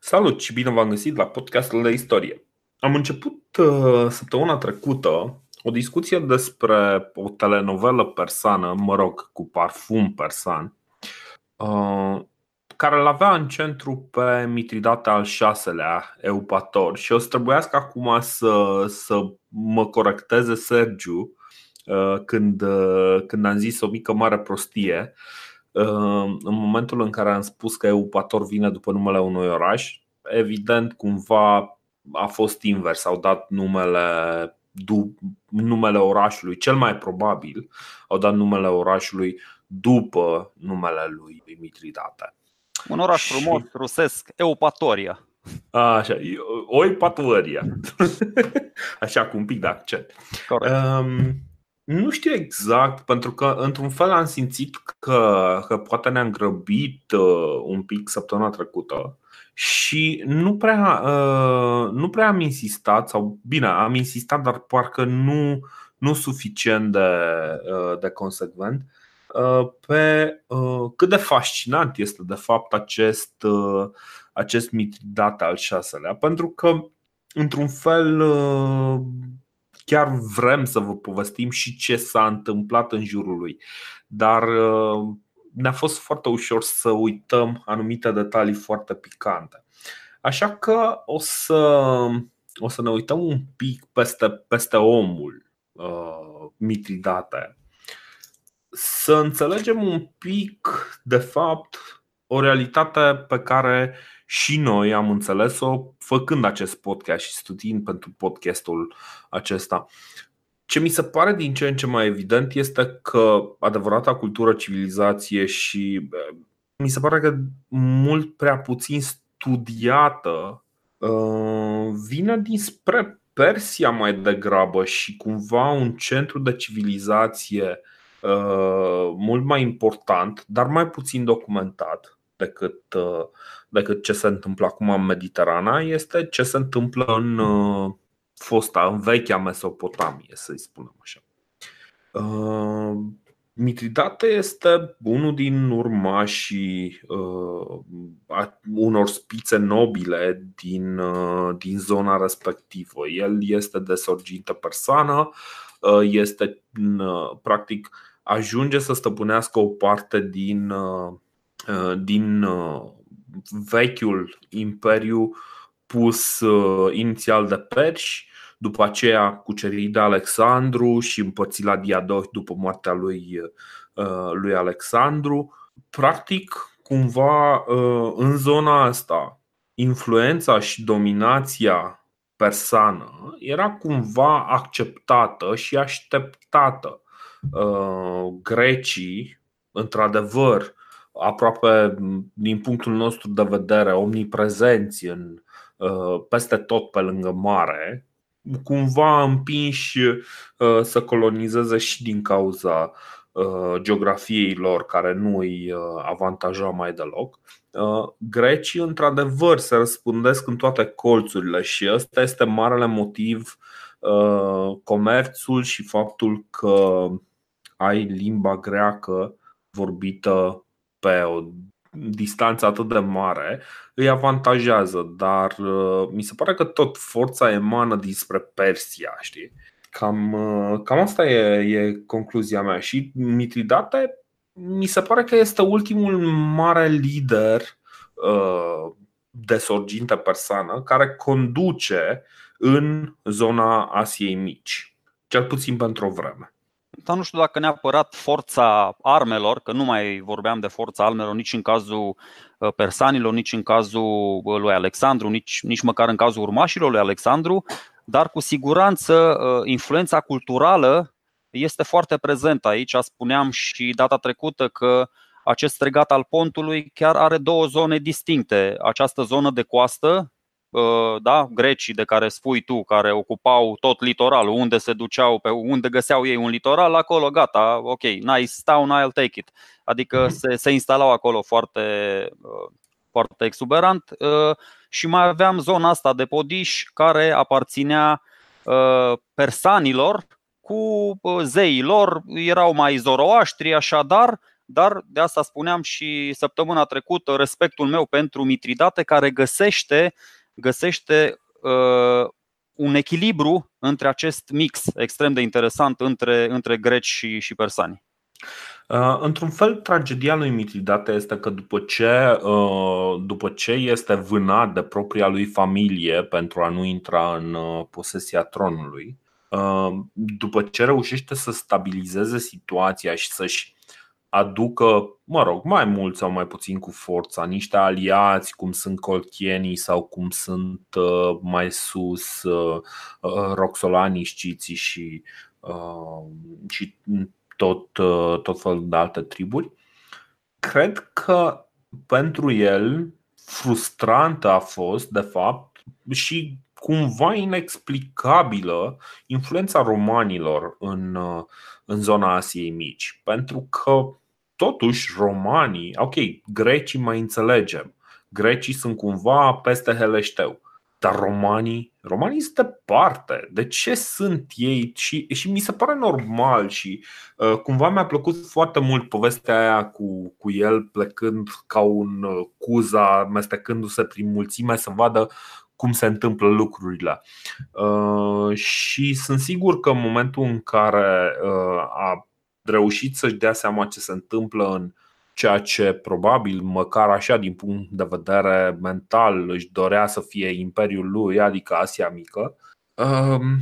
Salut și bine v-am găsit la podcastul de istorie. Am început uh, săptămâna trecută o discuție despre o telenovelă persană, mă rog, cu parfum persan, uh, care îl avea în centru pe Mitridate al șaselea, Eupator, și o să trebuiască acum să, să mă corecteze Sergiu uh, când, când am zis o mică mare prostie în momentul în care am spus că Eupator vine după numele unui oraș, evident cumva a fost invers, au dat numele numele orașului, cel mai probabil au dat numele orașului după numele lui Mitridate. Un oraș și... frumos, rusesc, Eupatoria. Așa, Oipatoria. Așa, cu un pic de accent. Corect. Um, nu știu exact, pentru că într-un fel am simțit că, că poate ne-am grăbit uh, un pic săptămâna trecută și nu prea, uh, nu prea am insistat, sau bine, am insistat, dar parcă nu, nu suficient de, uh, de consecvent, uh, pe uh, cât de fascinant este de fapt acest, uh, acest Mitridate al șaselea, pentru că într-un fel uh, chiar vrem să vă povestim și ce s-a întâmplat în jurul lui. Dar uh, ne-a fost foarte ușor să uităm anumite detalii foarte picante. Așa că o să, o să ne uităm un pic peste, peste omul uh, Mitridate. Să înțelegem un pic, de fapt, o realitate pe care și noi am înțeles-o făcând acest podcast și studiind pentru podcastul acesta. Ce mi se pare din ce în ce mai evident este că adevărata cultură, civilizație și mi se pare că mult prea puțin studiată uh, vine dinspre Persia mai degrabă și cumva un centru de civilizație uh, mult mai important, dar mai puțin documentat decât, uh, decât ce se întâmplă acum în Mediterana este ce se întâmplă în uh, fosta, în vechea Mesopotamie, să-i spunem așa. Uh, Mitridate este unul din urmașii uh, unor spițe nobile din, uh, din zona respectivă. El este de sorgintă persană, uh, este uh, practic ajunge să stăpânească o parte din, uh, din vechiul imperiu pus uh, inițial de perși, după aceea cucerit de Alexandru și împărțit la Diadochi după moartea lui, uh, lui Alexandru. Practic, cumva uh, în zona asta, influența și dominația persană era cumva acceptată și așteptată. Grecii, într-adevăr, aproape din punctul nostru de vedere omniprezenți în, uh, peste tot pe lângă mare, cumva împinși uh, să colonizeze și din cauza uh, geografiei lor care nu îi avantaja mai deloc. Grecii într-adevăr se răspundesc în toate colțurile și ăsta este marele motiv comerțul și faptul că ai limba greacă vorbită pe o distanță atât de mare îi avantajează, dar uh, mi se pare că tot forța emană dinspre Persia, știi? Cam, uh, cam asta e, e concluzia mea. Și Mitridate mi se pare că este ultimul mare lider uh, de sorginte persană care conduce în zona Asiei Mici, cel puțin pentru o vreme dar nu știu dacă neapărat forța armelor, că nu mai vorbeam de forța armelor nici în cazul uh, persanilor, nici în cazul uh, lui Alexandru, nici, nici măcar în cazul urmașilor lui Alexandru, dar cu siguranță uh, influența culturală este foarte prezentă aici. Spuneam și data trecută că acest regat al pontului chiar are două zone distincte. Această zonă de coastă, Uh, da, grecii de care spui tu, care ocupau tot litoralul, unde se duceau, pe unde găseau ei un litoral, acolo gata, ok, nice town, I'll take it. Adică mhm. se, se instalau acolo foarte, uh, foarte exuberant uh, și mai aveam zona asta de podiș care aparținea persanilor cu zeii lor, erau mai zoroaștri, așadar dar de asta spuneam și săptămâna trecută respectul meu pentru Mitridate care găsește, găsește uh, un echilibru între acest mix extrem de interesant între, între greci și, și persani. Uh, într-un fel, tragedia lui Mitridate este că după ce, uh, după ce este vânat de propria lui familie pentru a nu intra în uh, posesia tronului, după ce reușește să stabilizeze situația și să-și aducă, mă rog, mai mult sau mai puțin cu forța, niște aliați cum sunt colchienii sau cum sunt mai sus roxolanii, sciții și, și tot, uh, tot felul de alte triburi. Cred că pentru el frustrantă a fost, de fapt, și cumva inexplicabilă influența romanilor în, uh, în zona Asiei Mici. Pentru că, totuși, romanii, ok, grecii mai înțelegem, grecii sunt cumva peste heleșteu. Dar romanii, romanii sunt departe. De ce sunt ei? Și, și mi se pare normal și uh, cumva mi-a plăcut foarte mult povestea aia cu, cu el plecând ca un uh, cuza, amestecându-se prin mulțime să vadă cum se întâmplă lucrurile. Uh, și sunt sigur că în momentul în care uh, a reușit să-și dea seama ce se întâmplă în ceea ce probabil, măcar așa din punct de vedere mental, își dorea să fie imperiul lui, adică Asia Mică, um,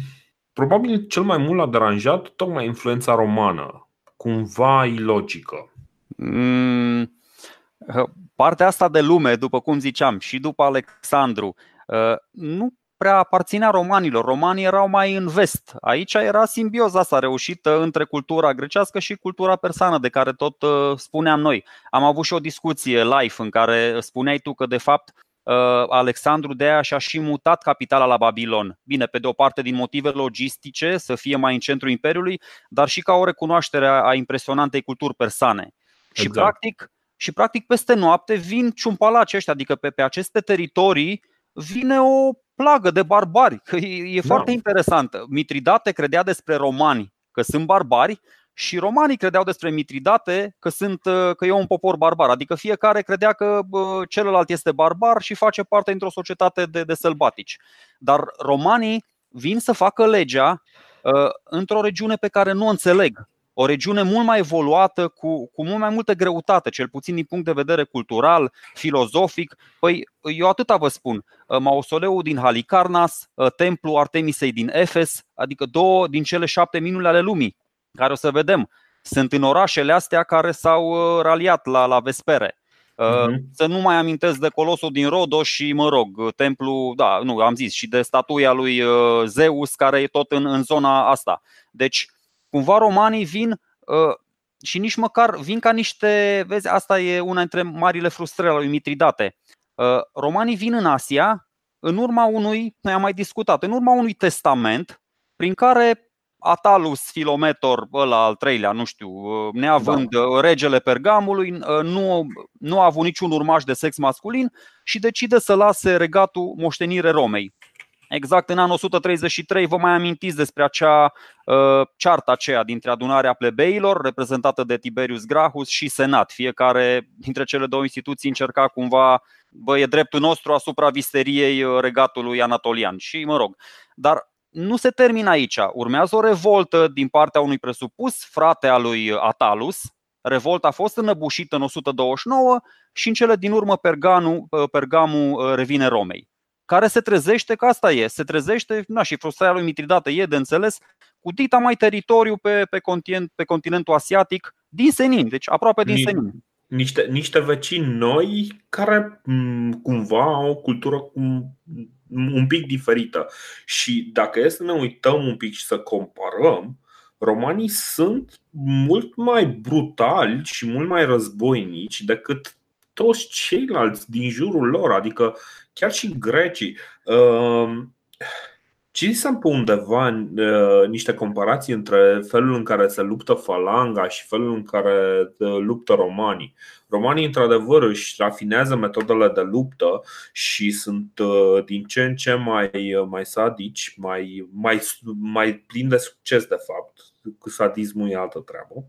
probabil cel mai mult l-a deranjat tocmai influența romană, cumva ilogică. Mm, partea asta de lume, după cum ziceam, și după Alexandru, uh, nu prea aparținea romanilor. Romanii erau mai în vest. Aici era simbioza asta reușită între cultura grecească și cultura persană, de care tot uh, spuneam noi. Am avut și o discuție live în care spuneai tu că, de fapt, uh, Alexandru de aia și-a și mutat capitala la Babilon. Bine, pe de o parte din motive logistice, să fie mai în centrul Imperiului, dar și ca o recunoaștere a impresionantei culturi persane. Exact. Și practic, și practic peste noapte vin ciumpalaci ăștia, adică pe, pe aceste teritorii vine o plagă de barbari. Că e, e da. foarte interesant. Mitridate credea despre romani că sunt barbari și romanii credeau despre Mitridate că, sunt, că e un popor barbar. Adică fiecare credea că celălalt este barbar și face parte dintr-o societate de, de sălbatici. Dar romanii vin să facă legea uh, într-o regiune pe care nu o înțeleg o regiune mult mai evoluată, cu, cu mult mai multă greutate, cel puțin din punct de vedere cultural, filozofic. Păi, eu atâta vă spun. Uh, mausoleul din Halicarnas, uh, templul Artemisei din Efes, adică două din cele șapte minuni ale lumii, care o să vedem, sunt în orașele astea care s-au uh, raliat la, la Vespere. Uh-huh. Să nu mai amintesc de Colosul din Rodos și, mă rog, templu, da, nu, am zis, și de statuia lui Zeus, care e tot în, în zona asta. Deci, cumva romanii vin uh, și nici măcar vin ca niște, vezi, asta e una dintre marile frustrări ale lui Mitridate. Uh, romanii vin în Asia în urma unui, noi am mai discutat, în urma unui testament prin care Atalus Filometor, ăla al treilea, nu știu, uh, neavând da. regele Pergamului, nu, nu a avut niciun urmaș de sex masculin și decide să lase regatul moștenire Romei. Exact în anul 133 vă mai amintiți despre acea uh, ceartă aceea dintre adunarea plebeilor reprezentată de Tiberius Gracchus și Senat. Fiecare dintre cele două instituții încerca cumva, bă, e dreptul nostru asupra visteriei uh, regatului anatolian. Și mă rog, dar nu se termină aici. Urmează o revoltă din partea unui presupus frate al lui Atalus. Revolta a fost înăbușită în 129 și în cele din urmă Perganu, uh, Pergamu uh, revine Romei care se trezește că asta e, se trezește, na, și frustrarea lui Mitridate e de înțeles, cu dita mai teritoriu pe, pe, continent, pe continentul asiatic din senin, deci aproape din senin. Niște, niște vecini noi care cumva au o cultură un pic diferită. Și dacă e să ne uităm un pic și să comparăm, romanii sunt mult mai brutali și mult mai războinici decât toți ceilalți din jurul lor, adică chiar și grecii. Ehm, Citisem pe undeva uh, niște comparații între felul în care se luptă falanga și felul în care uh, luptă romanii. Romanii, într-adevăr, își rafinează metodele de luptă și sunt uh, din ce în ce mai, mai sadici, mai, mai, mai plini de succes, de fapt. cu sadismul e altă treabă.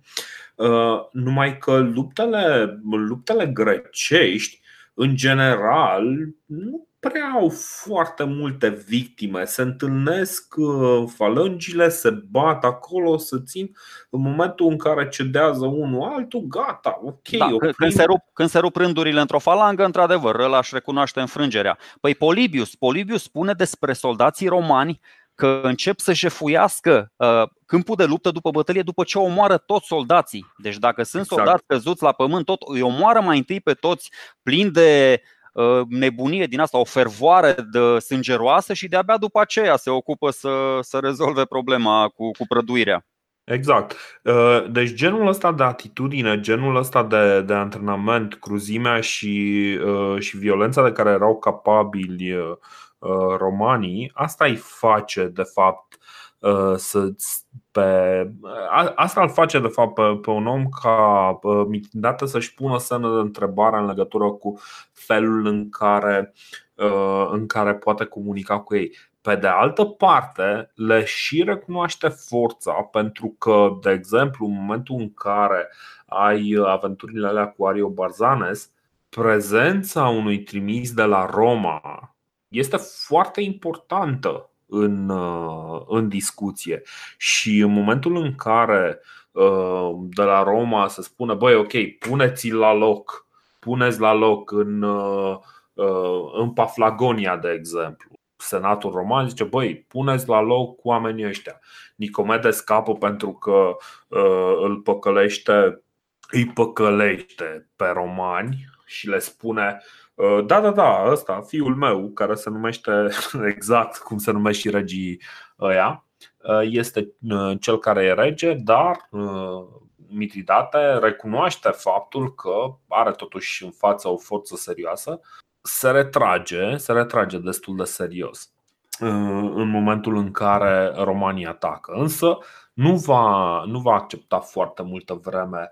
Numai că luptele, luptele grecești, în general, nu prea au foarte multe victime. Se întâlnesc uh, falangile, se bat acolo, se țin. În momentul în care cedează unul altul, gata, ok. Da, când, se rup, când se rup rândurile într-o falangă, într-adevăr, ăla își recunoaște înfrângerea. Păi Polibius, Polibius spune despre soldații romani că încep să jefuiască uh, câmpul de luptă după bătălie după ce omoară toți soldații. Deci dacă sunt exact. soldați căzuți la pământ, tot îi omoară mai întâi pe toți plini de Uh, nebunie din asta, o fervoare de sângeroasă și de-abia după aceea se ocupă să, să rezolve problema cu, cu prăduirea. Exact. Uh, deci genul ăsta de atitudine, genul ăsta de, de antrenament, cruzimea și, uh, și violența de care erau capabili romanii, asta îi face de fapt să pe, asta îl face de fapt pe, pe un om ca Mitridate să-și pună semnă de întrebare în legătură cu felul în care, în care poate comunica cu ei. Pe de altă parte, le și recunoaște forța pentru că, de exemplu, în momentul în care ai aventurile alea cu Ario Barzanes, prezența unui trimis de la Roma este foarte importantă în, uh, în discuție. Și în momentul în care uh, de la Roma se spune, băi, ok, puneți la loc, puneți la loc în, uh, în Paflagonia, de exemplu. Senatul roman zice, băi, puneți la loc cu oamenii ăștia. Nicomede scapă pentru că îl păcălește, îi păcălește pe romani și le spune Uh, da, da, da, ăsta, fiul meu, care se numește exact cum se numește și regii ăia, uh, este uh, cel care e rege, dar Mitridate recunoaște faptul că are totuși în față o forță serioasă, se retrage, se retrage destul de serios în momentul în care România atacă. Însă nu va, nu va accepta foarte multă vreme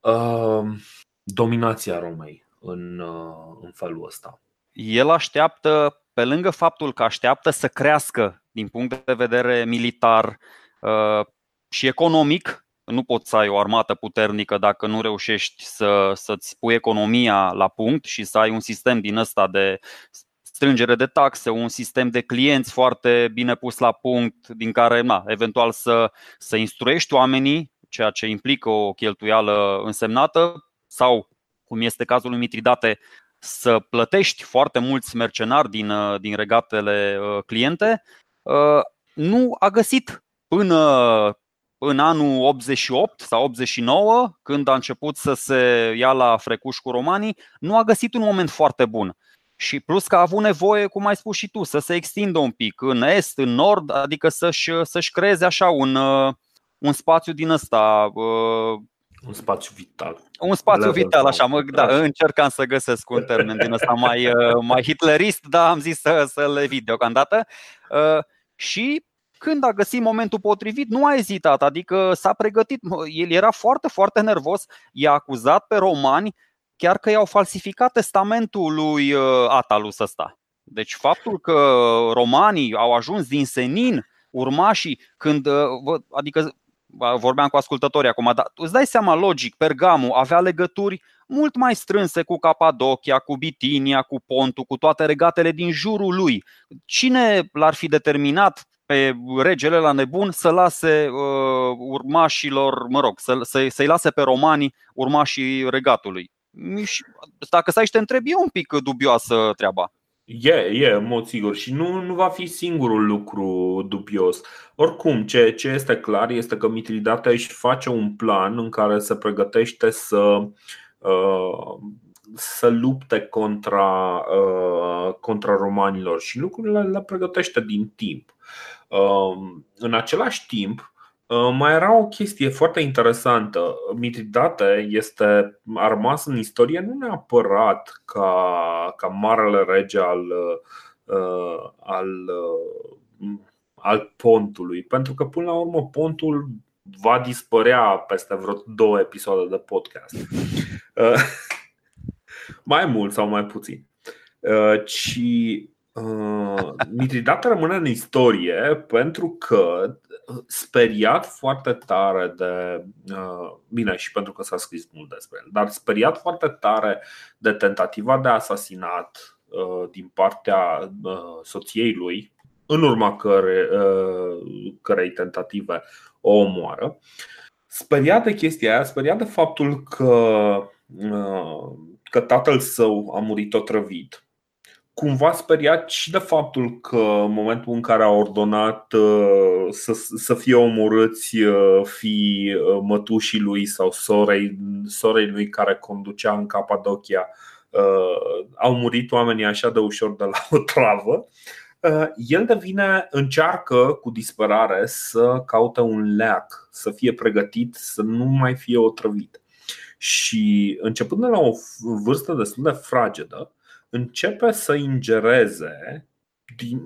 uh, dominația Romei în, uh, în felul ăsta. El așteaptă, pe lângă faptul că așteaptă să crească din punct de vedere militar uh, și economic, nu poți să ai o armată puternică dacă nu reușești să, să-ți pui economia la punct și să ai un sistem din ăsta de strângere de taxe, un sistem de clienți foarte bine pus la punct, din care, na, eventual să, să instruiești oamenii, ceea ce implică o cheltuială însemnată, sau cum este cazul lui Mitridate, să plătești foarte mulți mercenari din, uh, din regatele uh, cliente, uh, nu a găsit până în anul 88 sau 89, când a început să se ia la frecuș cu romanii, nu a găsit un moment foarte bun. Și plus că a avut nevoie, cum ai spus și tu, să se extindă un pic în est, în nord, adică să-și, să-și creeze așa un, un spațiu din ăsta un spațiu vital. Un spațiu vital, așa, mă, da, încercam să găsesc un termen din ăsta mai, uh, mai hitlerist, dar am zis să, să le evit deocamdată. Uh, și când a găsit momentul potrivit, nu a ezitat, adică s-a pregătit. El era foarte, foarte nervos, i-a acuzat pe romani chiar că i-au falsificat testamentul lui uh, Atalus ăsta. Deci faptul că romanii au ajuns din senin urmașii, când, adică vorbeam cu ascultătorii acum, dar îți dai seama logic, Pergamu avea legături mult mai strânse cu Capadocia, cu Bitinia, cu Pontul, cu toate regatele din jurul lui. Cine l-ar fi determinat pe regele la nebun să lase uh, urmașilor, mă rog, să, să, să-i lase pe romanii urmașii regatului? Dacă stai și te întrebi, e un pic dubioasă treaba. E, e, în mod sigur. Și nu, nu va fi singurul lucru dubios. Oricum, ce, ce este clar este că Mitridate își face un plan în care se pregătește să, uh, să lupte contra, uh, contra romanilor și lucrurile le pregătește din timp. Uh, în același timp, Uh, mai era o chestie foarte interesantă. Mitridate este a rămas în istorie nu neapărat ca, ca marele rege al, uh, al, uh, al pontului, pentru că până la urmă pontul va dispărea peste vreo două episoade de podcast. Uh, mai mult sau mai puțin. Uh, ci uh, Mitridate rămâne în istorie pentru că speriat foarte tare de. Bine, și pentru că s-a scris mult despre el, dar speriat foarte tare de tentativa de asasinat din partea soției lui, în urma care, cărei tentative o omoară. Speriat de chestia aia, speriat de faptul că, că tatăl său a murit otrăvit cumva speriat și de faptul că în momentul în care a ordonat uh, să, să fie omorâți uh, fi uh, mătușii lui sau sorei, sorei lui care conducea în Capadocia, au murit oamenii așa de ușor de la o travă, el devine, încearcă cu disperare să caute un leac, să fie pregătit, să nu mai fie otrăvit. Și începând de la o vârstă destul de fragedă, începe să ingereze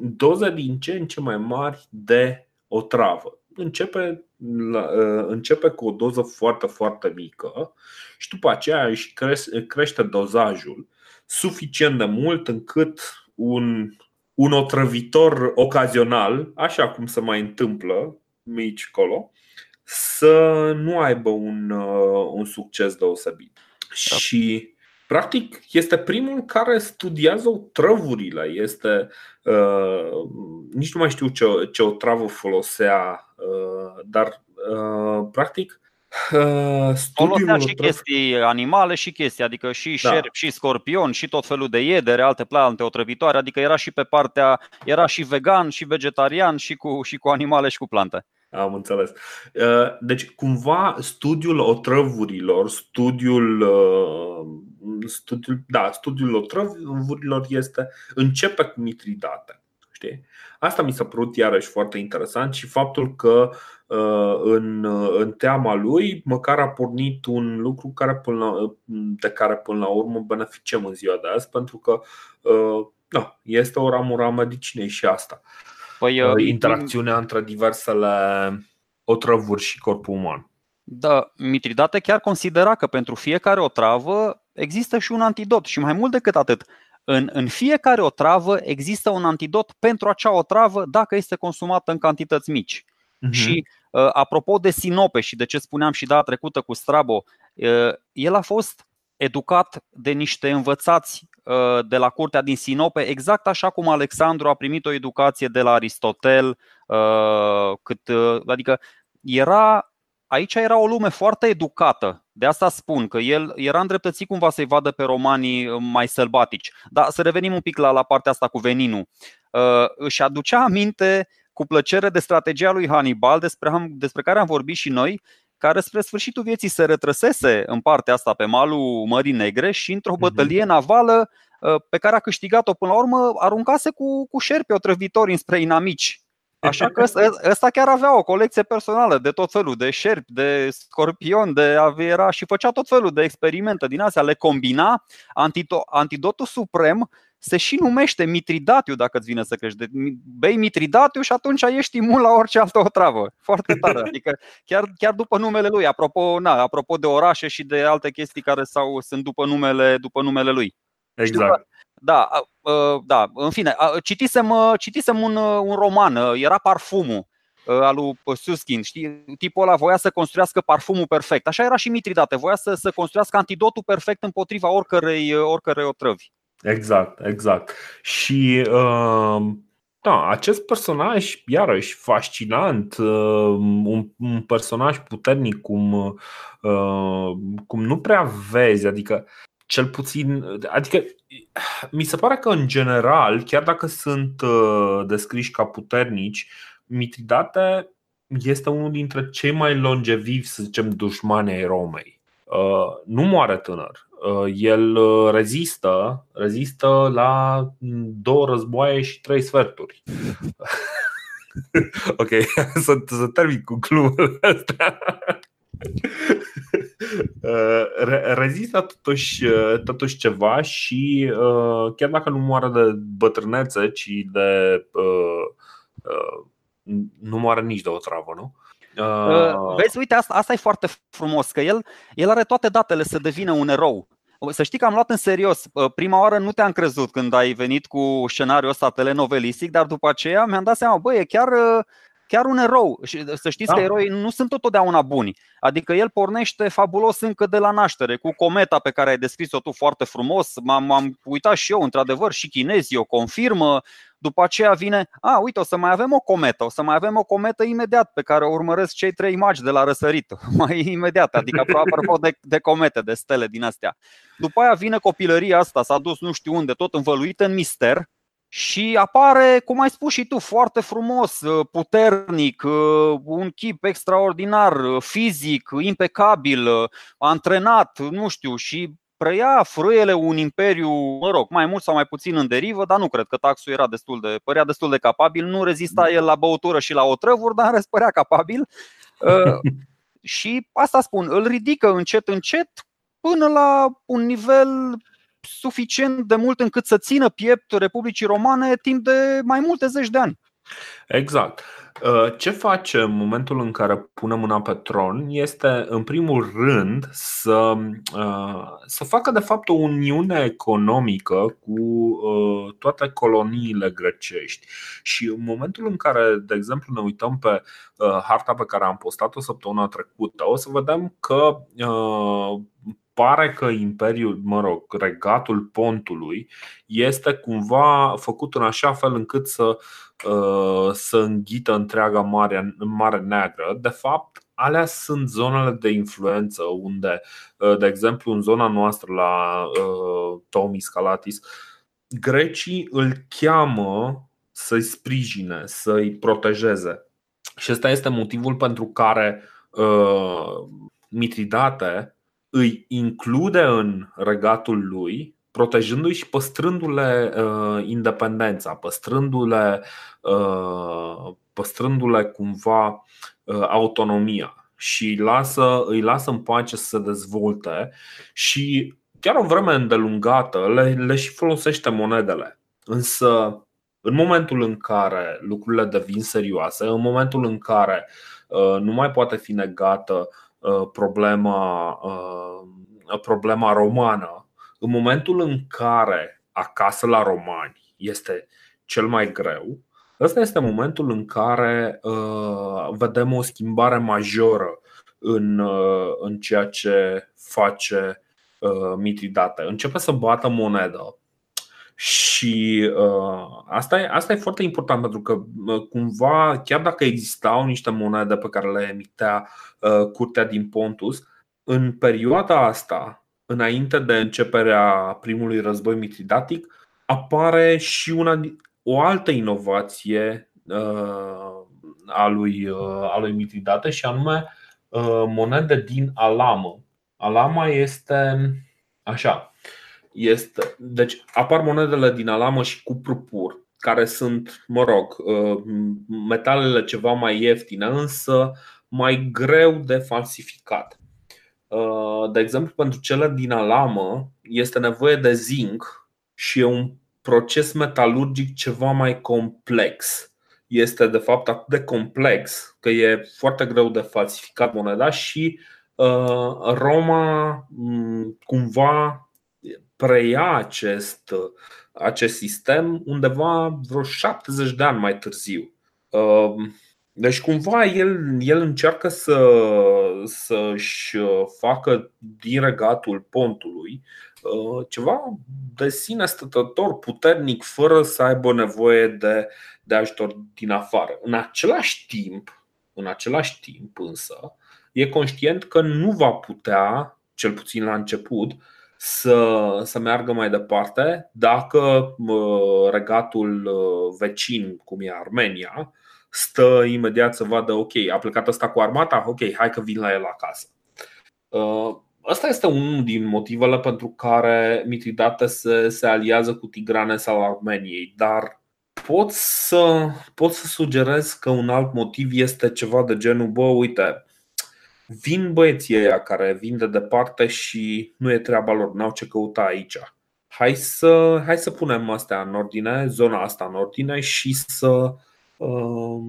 doze din ce în ce mai mari de o travă. Începe, uh, începe cu o doză foarte, foarte mică și după aceea își crește dozajul suficient de mult încât un, un otrăvitor ocazional, așa cum se mai întâmplă mici colo, să nu aibă un, uh, un succes deosebit. Da. Și Practic, este primul care studiază otrăvurile. Este, uh, nici nu mai știu ce, ce travă folosea, uh, dar uh, practic Uh, Folosea și chestii animale și chestii, adică și da. șerp, și scorpion, și tot felul de iedere, alte plante otrăvitoare, adică era și pe partea, era și vegan, și vegetarian, și cu, și cu animale și cu plante. Am înțeles. Uh, deci, cumva, studiul otrăvurilor, studiul, uh, studiul, da, studiul otrăvurilor este începe cu mitridate. Știi? Asta mi s-a părut iarăși foarte interesant și faptul că uh, în, în teama lui măcar a pornit un lucru care până la, de care până la urmă beneficiem în ziua de azi, pentru că da, este o ramură a medicinei și asta. Păi, uh, uh, interacțiunea între diversele otrăvuri și corpul uman. Da, Mitridate chiar considera că pentru fiecare otravă există și un antidot și mai mult decât atât. În, în fiecare otravă există un antidot pentru acea otravă dacă este consumată în cantități mici. Uh-huh. Și uh, apropo de sinope și de ce spuneam și data trecută cu Strabo, uh, el a fost educat de niște învățați uh, de la curtea din Sinope, exact așa cum Alexandru a primit o educație de la Aristotel, uh, cât, uh, adică era aici era o lume foarte educată. De asta spun că el era îndreptățit cumva să-i vadă pe romanii mai sălbatici. Dar să revenim un pic la, la partea asta cu veninul. Uh, își aducea aminte cu plăcere de strategia lui Hannibal, despre, despre care am vorbit și noi, care spre sfârșitul vieții se retrăsese în partea asta pe malul Mării Negre și într-o mhm. bătălie navală uh, pe care a câștigat-o până la urmă, aruncase cu, cu șerpi otrăvitori înspre inamici. Așa că ăsta, ăsta chiar avea o colecție personală de tot felul, de șerpi, de scorpion, de aviera și făcea tot felul de experimente din astea, le combina. Antidotul suprem se și numește Mitridatiu dacă îți vine să crești. De, bei Mitridatiu și atunci ești imun la orice altă otravă. Foarte tare. Adică chiar, chiar după numele lui. Apropo, na, apropo de orașe și de alte chestii care sau sunt după numele, după numele lui. Exact. da, da, în fine, citisem, citisem un, un roman, era Parfumul al lui Suskin. Știi? Tipul ăla voia să construiască parfumul perfect. Așa era și Mitridate, voia să, să construiască antidotul perfect împotriva oricărei, oricărei otrăvi. Exact, exact. Și uh, da, acest personaj, iarăși, fascinant, uh, un, un personaj puternic cum, uh, cum nu prea vezi, adică cel puțin, adică mi se pare că în general, chiar dacă sunt uh, descriși ca puternici, Mitridate este unul dintre cei mai longevivi, să zicem, dușmani ai Romei. Uh, nu moare tânăr. Uh, el uh, rezistă, rezistă la două războaie și trei sferturi. ok, să, să termin cu clubul ăsta. Rezistă totuși, totuși ceva și chiar dacă nu moare de bătrânețe, ci de nu moare nici de o travă, nu? Uh, vezi, uite, asta, asta e foarte frumos, că el, el are toate datele să devină un erou. Să știi că am luat în serios. Prima oară nu te-am crezut când ai venit cu scenariul ăsta telenovelistic, dar după aceea mi-am dat seama, băi, e chiar, chiar un erou. Și să știți da. că eroii nu sunt totdeauna buni. Adică el pornește fabulos încă de la naștere, cu cometa pe care ai descris-o tu foarte frumos. M-am, m-am uitat și eu, într-adevăr, și chinezii o confirmă. După aceea vine, a, uite, o să mai avem o cometă, o să mai avem o cometă imediat pe care o urmăresc cei trei magi de la răsărit, mai imediat, adică apropo de, de comete, de stele din astea. După aia vine copilăria asta, s-a dus nu știu unde, tot învăluită în mister, și apare, cum ai spus și tu, foarte frumos, puternic, un chip extraordinar, fizic, impecabil, antrenat, nu știu, și preia frâiele un imperiu, mă rog, mai mult sau mai puțin în derivă, dar nu cred că taxul era destul de, părea destul de capabil, nu rezista el la băutură și la otrăvuri, dar răspărea capabil. și asta spun, îl ridică încet, încet până la un nivel suficient de mult încât să țină piept Republicii Romane timp de mai multe zeci de ani. Exact. Uh, ce face în momentul în care punem mâna pe tron este, în primul rând, să, uh, să facă, de fapt, o uniune economică cu uh, toate coloniile grecești. Și în momentul în care, de exemplu, ne uităm pe harta pe care am postat-o săptămâna trecută, o să vedem că pare că imperiul, mă rog, regatul pontului este cumva făcut în așa fel încât să, uh, să înghită întreaga mare, mare neagră. De fapt, alea sunt zonele de influență unde, uh, de exemplu, în zona noastră la uh, Tomis Calatis, grecii îl cheamă să-i sprijine, să-i protejeze. Și ăsta este motivul pentru care uh, Mitridate îi include în regatul lui, protejându-i și păstrându-le uh, independența, păstrându-le, uh, păstrându-le cumva uh, autonomia și lasă, îi lasă în pace să se dezvolte și chiar o vreme îndelungată le, le și folosește monedele. Însă, în momentul în care lucrurile devin serioase, în momentul în care uh, nu mai poate fi negată Uh, problema, uh, problema romană. În momentul în care acasă la romani este cel mai greu, ăsta este momentul în care uh, vedem o schimbare majoră în, în ceea ce face Mitridate. Începe să bată monedă și uh, asta, e, asta e foarte important pentru că uh, cumva, chiar dacă existau niște monede pe care le emitea uh, curtea din Pontus, în perioada asta, înainte de începerea primului război mitridatic, apare și una, o altă inovație uh, a lui, uh, a lui Mitridate și anume uh, monede din Alamă. Alama este așa, este, deci apar monedele din alamă și cu pur, care sunt, mă rog, uh, metalele ceva mai ieftine, însă mai greu de falsificat. Uh, de exemplu, pentru cele din alamă este nevoie de zinc și e un proces metalurgic ceva mai complex. Este de fapt atât de complex că e foarte greu de falsificat moneda și uh, Roma mm, cumva preia acest, acest sistem undeva vreo 70 de ani mai târziu. Um, deci cumva el, el încearcă să, să-și facă din regatul pontului uh, ceva de sine stătător, puternic, fără să aibă nevoie de, de ajutor din afară. În același timp, în același timp însă, e conștient că nu va putea, cel puțin la început, să, să meargă mai departe dacă regatul vecin, cum e Armenia, stă imediat să vadă, ok, a plecat ăsta cu armata, ok, hai că vin la el acasă. Ăsta este unul din motivele pentru care Mitridate se, se aliază cu Tigranes al Armeniei, dar pot să, pot să sugerez că un alt motiv este ceva de genul, bă, uite, vin băieții ăia care vin de departe și nu e treaba lor, n-au ce căuta aici. Hai să, hai să punem astea în ordine, zona asta în ordine și să, uh,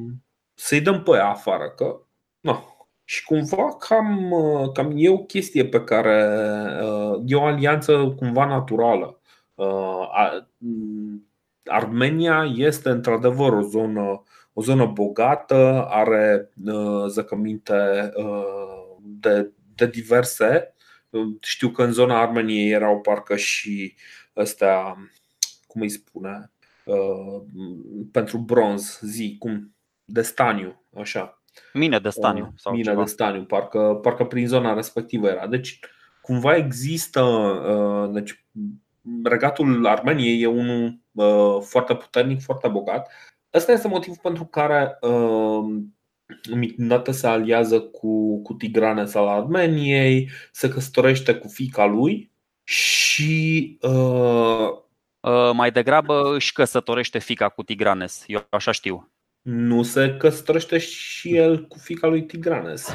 să-i dăm pe ea afară. Că, no. Și cumva cam, cam e o chestie pe care uh, e o alianță cumva naturală. Uh, Armenia este într-adevăr o zonă, o zonă bogată, are zăcăminte de, de diverse. Știu că în zona Armeniei erau parcă și astea, cum îi spune, pentru bronz, zi, cum, de staniu, așa. Mine de staniu. Sau Mine ceva. de staniu, parcă, parcă prin zona respectivă era. Deci, cumva există. Deci, regatul Armeniei e unul foarte puternic, foarte bogat. Ăsta este motivul pentru care Mitridate se aliază cu, cu Tigranes al Armeniei, se căsătorește cu fica lui și uh, uh, mai degrabă își căsătorește fica cu Tigranes, eu așa știu. Nu se căsătorește și el cu fica lui Tigranes.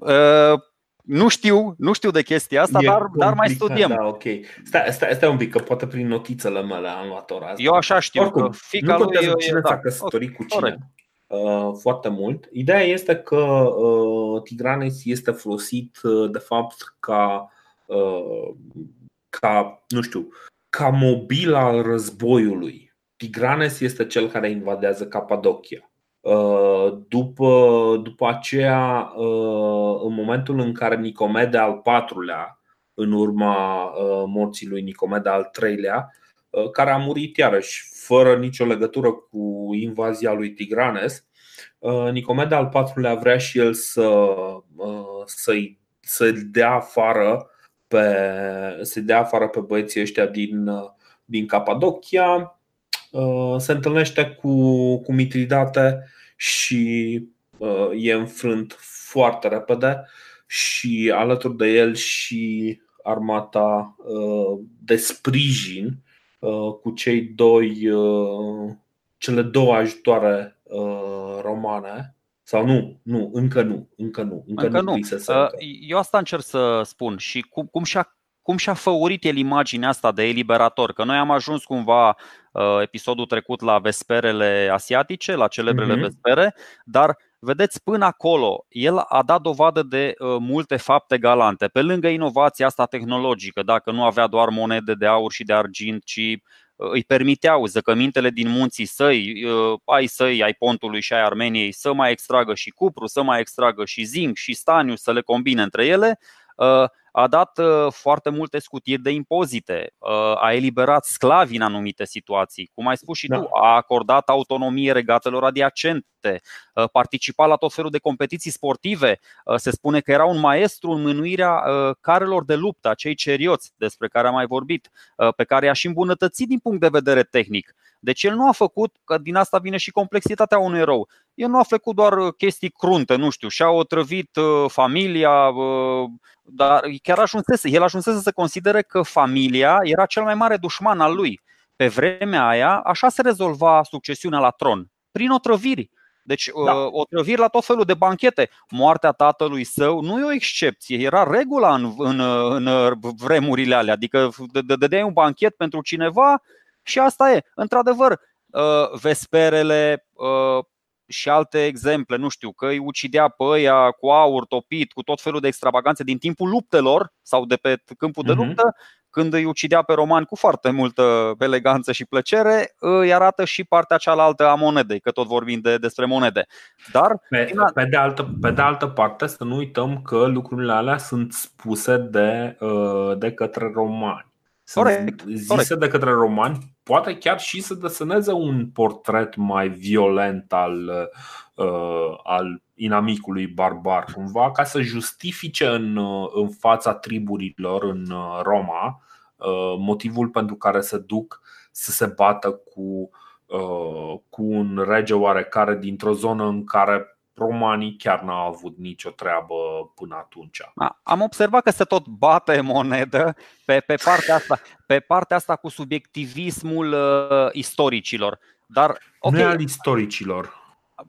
uh, nu știu, nu știu de chestia asta, dar, dar mai studiem. Da, ok. Stai, stai, stai un pic, că poate prin notițele mele am luat ora asta. Eu așa știu Oricum, că fica nu lui e, cine da. s-a căsătorit cu cine. Corect. Uh, foarte mult. Ideea este că uh, Tigranes este folosit uh, de fapt ca, uh, ca nu știu, ca mobil al războiului. Tigranes este cel care invadează Capadocia. Uh, după, după aceea, uh, în momentul în care Nicomede al patrulea, în urma uh, morții lui Nicomede al treilea, care a murit iarăși fără nicio legătură cu invazia lui Tigranes, Nicomede al patrulea vrea și el să, să-i, să dea afară pe, să dea afară pe băieții ăștia din, din Capadocia. Se întâlnește cu, cu Mitridate și uh, e înfrânt foarte repede și alături de el și armata uh, de sprijin uh, cu cei doi, cele două ajutoare romane sau nu, nu, încă nu, încă nu, încă, încă nu. nu. Eu asta încerc să spun și cum, cum și-a cum și-a făurit el imaginea asta de eliberator? Că noi am ajuns cumva uh, episodul trecut la vesperele asiatice, la celebrele uh-huh. vespere, dar vedeți, până acolo, el a dat dovadă de uh, multe fapte galante. Pe lângă inovația asta tehnologică, dacă nu avea doar monede de aur și de argint, ci uh, îi permiteau zăcămintele din munții săi, uh, ai săi, ai pontului și ai Armeniei, să mai extragă și cupru, să mai extragă și zinc și staniu, să le combine între ele, uh, a dat uh, foarte multe scutiri de impozite, uh, a eliberat sclavi în anumite situații, cum ai spus și da. tu, a acordat autonomie regatelor adiacente, uh, participa la tot felul de competiții sportive. Se spune că era un maestru în mânuirea carelor de luptă, acei cerioți despre care am mai vorbit, pe care i-a și îmbunătățit din punct de vedere tehnic. Deci el nu a făcut, că din asta vine și complexitatea unui erou, el nu a făcut doar chestii crunte, nu știu, și-a otrăvit familia, dar chiar ajunsese, el ajunsese să considere că familia era cel mai mare dușman al lui. Pe vremea aia, așa se rezolva succesiunea la tron, prin otrăviri. Deci da. Uh, otrăviri la tot felul de banchete. Moartea tatălui său nu e o excepție, era regula în, în, în vremurile alea. Adică dădeai un banchet pentru cineva și asta e. Într-adevăr, uh, vesperele, uh, și alte exemple, nu știu, că îi ucidea pe ăia cu aur topit, cu tot felul de extravaganțe din timpul luptelor sau de pe câmpul de mhm. luptă, când îi ucidea pe romani cu foarte multă eleganță și plăcere, îi arată și partea cealaltă a monedei, că tot vorbim de, despre monede. Dar pe, pe, de altă, pe de altă parte, să nu uităm că lucrurile alea sunt spuse de, uh, de către romani. Sunt corect, zise corect. de către romani, poate chiar și să deseneze un portret mai violent al, uh, al inamicului barbar, cumva, ca să justifice în, uh, în fața triburilor în uh, Roma uh, motivul pentru care se duc să se bată cu, uh, cu un rege oarecare dintr-o zonă în care romanii chiar n-au avut nicio treabă până atunci. Am observat că se tot bate monedă pe, pe, partea, asta, pe partea asta cu subiectivismul uh, istoricilor. Dar, okay, nu al istoricilor.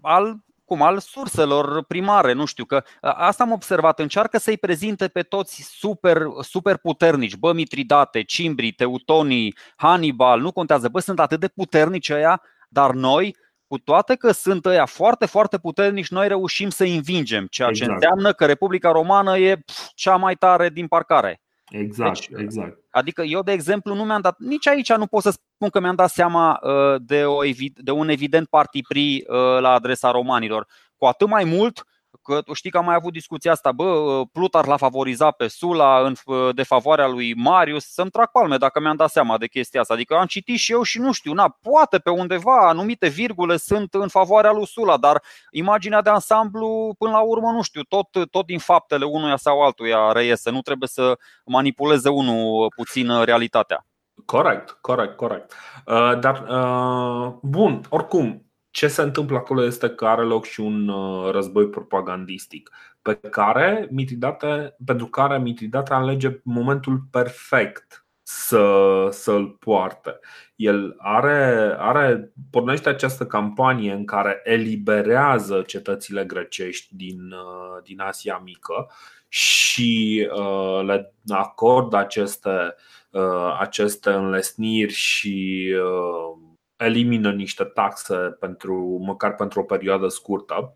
Al cum al surselor primare, nu știu, că asta am observat, încearcă să-i prezinte pe toți super, super puternici, bă, Mitridate, Cimbri, Teutonii, Hannibal, nu contează, bă, sunt atât de puternici ăia, dar noi cu toate că sunt ăia foarte, foarte puternici, noi reușim să învingem, ceea ce exact. înseamnă că Republica Romană e pf, cea mai tare din parcare. Exact, deci, exact. Adică eu, de exemplu, nu mi-am dat, nici aici nu pot să spun că mi-am dat seama uh, de, o, de un evident partipri uh, la adresa romanilor. Cu atât mai mult Că știi că am mai avut discuția asta, bă, Plutar l-a favorizat pe Sula în defavoarea lui Marius, să-mi trag palme dacă mi-am dat seama de chestia asta. Adică am citit și eu și nu știu, na, poate pe undeva anumite virgule sunt în favoarea lui Sula, dar imaginea de ansamblu, până la urmă, nu știu, tot, tot din faptele unuia sau altuia reiese. Nu trebuie să manipuleze unul puțin realitatea. Corect, corect, corect. Uh, dar, uh, bun, oricum, ce se întâmplă acolo este că are loc și un uh, război propagandistic pe care Mitridate, pentru care Mitridate alege momentul perfect să, să-l poarte. El are, are, pornește această campanie în care eliberează cetățile grecești din, uh, din Asia Mică și uh, le acordă aceste, uh, aceste înlesniri și uh, elimină niște taxe pentru, măcar pentru o perioadă scurtă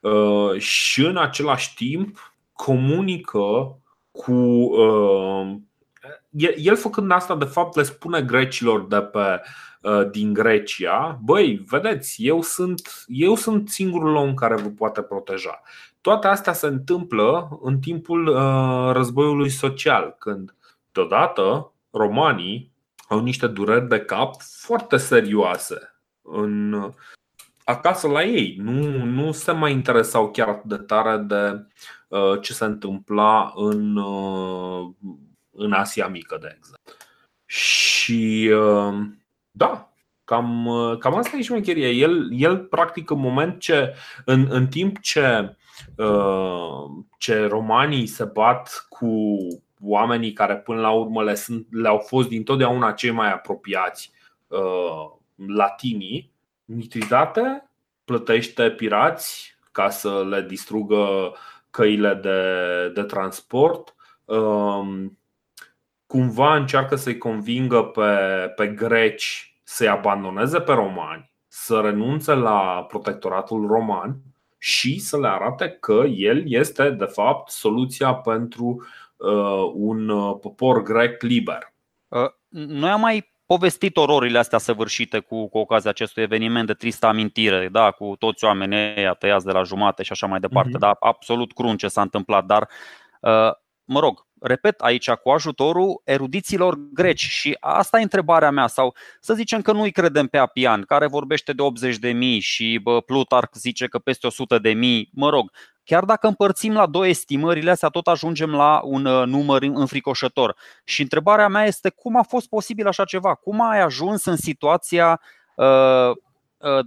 uh, și în același timp comunică cu uh, el făcând asta de fapt le spune grecilor de pe uh, din Grecia, băi, vedeți, eu sunt, eu sunt singurul om care vă poate proteja. Toate astea se întâmplă în timpul războiului social, când deodată romanii au niște dureri de cap foarte serioase în, acasă la ei. Nu, nu se mai interesau chiar atât de tare de uh, ce se întâmpla în, uh, în Asia Mică, de exemplu. Și uh, da, cam, uh, cam asta e șmecherie. El, el practic în moment ce, în, în timp ce, uh, ce romanii se bat cu oamenii care până la urmă le sunt, le-au fost dintotdeauna cei mai apropiați uh, latinii, Mitridate plătește pirați ca să le distrugă căile de, de transport. Uh, cumva încearcă să-i convingă pe, pe greci să-i abandoneze pe romani, să renunțe la protectoratul roman și să le arate că el este, de fapt, soluția pentru Uh, un uh, popor grec liber. Uh, noi am mai povestit ororile astea săvârșite cu, cu ocazia acestui eveniment de tristă amintire, da, cu toți oamenii ăia tăiați de la jumate și așa mai departe, mm-hmm. da, absolut crun ce s-a întâmplat, dar mă rog, repet aici cu ajutorul erudiților greci și asta e întrebarea mea sau să zicem că nu-i credem pe Apian care vorbește de 80 de mii și bă, Plutarc zice că peste 100 de mii, mă rog, Chiar dacă împărțim la două estimările astea, tot ajungem la un uh, număr înfricoșător. Și întrebarea mea este cum a fost posibil așa ceva? Cum ai ajuns în situația uh, uh,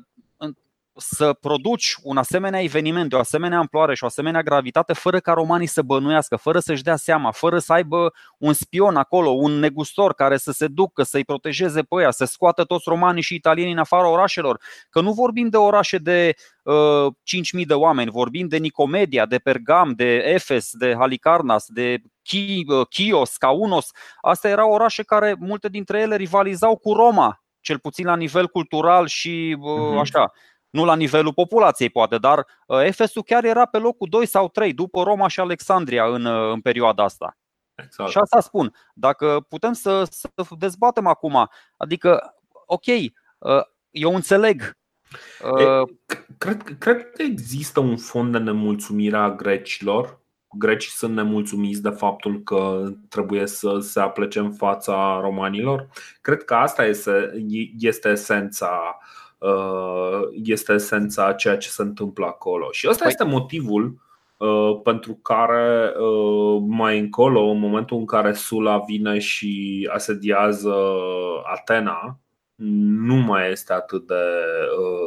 să produci un asemenea eveniment de o asemenea amploare și o asemenea gravitate fără ca romanii să bănuiască, fără să-și dea seama, fără să aibă un spion acolo, un negustor care să se ducă, să-i protejeze pe ea, să scoată toți romanii și italienii în afara orașelor. Că nu vorbim de orașe de uh, 5.000 de oameni, vorbim de Nicomedia, de Pergam, de Efes, de Halicarnas, de uh, Chios, Kaunos. Astea erau orașe care, multe dintre ele, rivalizau cu Roma, cel puțin la nivel cultural și uh, mhm. așa. Nu la nivelul populației, poate, dar uh, Efesul chiar era pe locul 2 sau 3 după Roma și Alexandria în, uh, în perioada asta. Exact. Și asta spun. Dacă putem să, să dezbatem acum, adică, ok, uh, eu înțeleg. E, cred, cred că există un fond de nemulțumire a grecilor. Grecii sunt nemulțumiți de faptul că trebuie să se aplece în fața romanilor. Cred că asta este, este esența Uh, este esența a ceea ce se întâmplă acolo. Și ăsta păi... este motivul uh, pentru care uh, mai încolo, în momentul în care Sula vine și asediază Atena, nu mai este atât de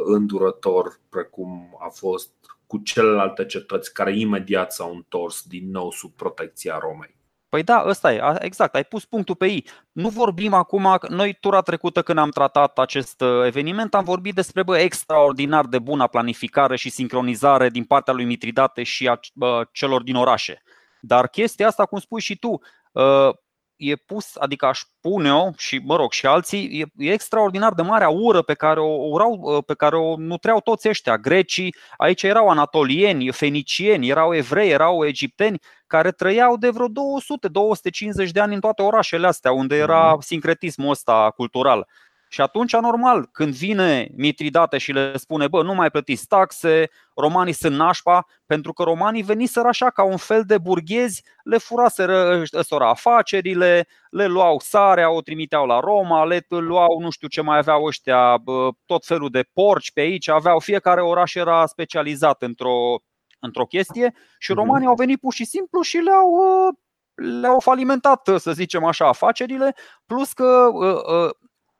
îndurător precum a fost cu celelalte cetăți care imediat s-au întors din nou sub protecția Romei. Păi da, ăsta e, exact, ai pus punctul pe ei. Nu vorbim acum, noi tura trecută când am tratat acest uh, eveniment, am vorbit despre bă, extraordinar de bună planificare și sincronizare din partea lui Mitridate și a bă, celor din orașe. Dar chestia asta, cum spui și tu, uh, e pus, adică aș pune-o și, mă rog, și alții, e, e extraordinar de mare ură pe care o urau, pe care o nutreau toți ăștia, grecii, aici erau anatolieni, fenicieni, erau evrei, erau egipteni, care trăiau de vreo 200-250 de ani în toate orașele astea, unde era mhm. sincretismul ăsta cultural. Și atunci, normal, când vine Mitridate și le spune, bă, nu mai plătiți taxe, romanii sunt nașpa, pentru că romanii veniseră așa ca un fel de burghezi, le furaseră ăstora afacerile, le luau sarea, o trimiteau la Roma, le luau nu știu ce mai aveau ăștia, tot felul de porci pe aici, aveau fiecare oraș era specializat într-o, într-o chestie și mhm. romanii au venit pur și simplu și le-au le-au falimentat, să zicem așa, afacerile, plus că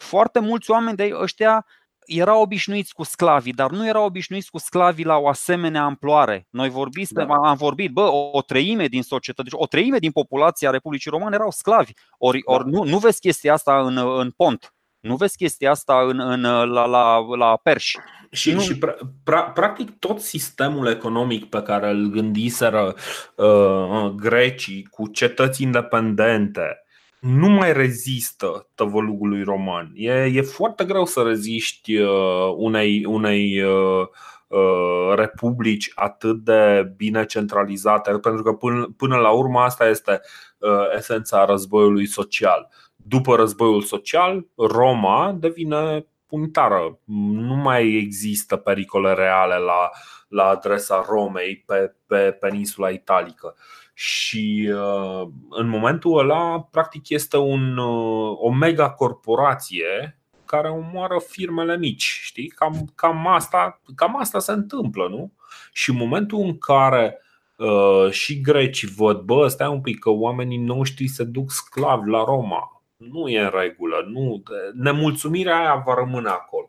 foarte mulți oameni de ăștia erau obișnuiți cu sclavii, dar nu erau obișnuiți cu sclavii la o asemenea amploare. Noi vorbiți, da. am vorbit, bă, o, o treime din societate, deci o treime din populația Republicii Romane erau sclavi. Ori, da. ori nu, nu vezi chestia asta în, în pont. Nu vezi chestia asta în, în, la, la, la perși. Și, nu... și pra, pra, practic tot sistemul economic pe care îl gândiseră uh, grecii cu cetăți independente, nu mai rezistă tăvălugului roman. E, e foarte greu să reziști uh, unei, unei uh, uh, republici atât de bine centralizate, pentru că până, până la urmă asta este uh, esența războiului social. După războiul social, Roma devine unitară. Nu mai există pericole reale la, la adresa Romei pe, pe peninsula italică. Uh, și uh, în momentul ăla, practic, este un, uh, o mega corporație care omoară firmele mici. Știi? Cam, cam, asta, cam asta se întâmplă, nu? Și în momentul în care uh, și grecii văd, bă, stai un pic, că oamenii noștri se duc sclavi la Roma, nu e în regulă, nu, nemulțumirea aia va rămâne acolo.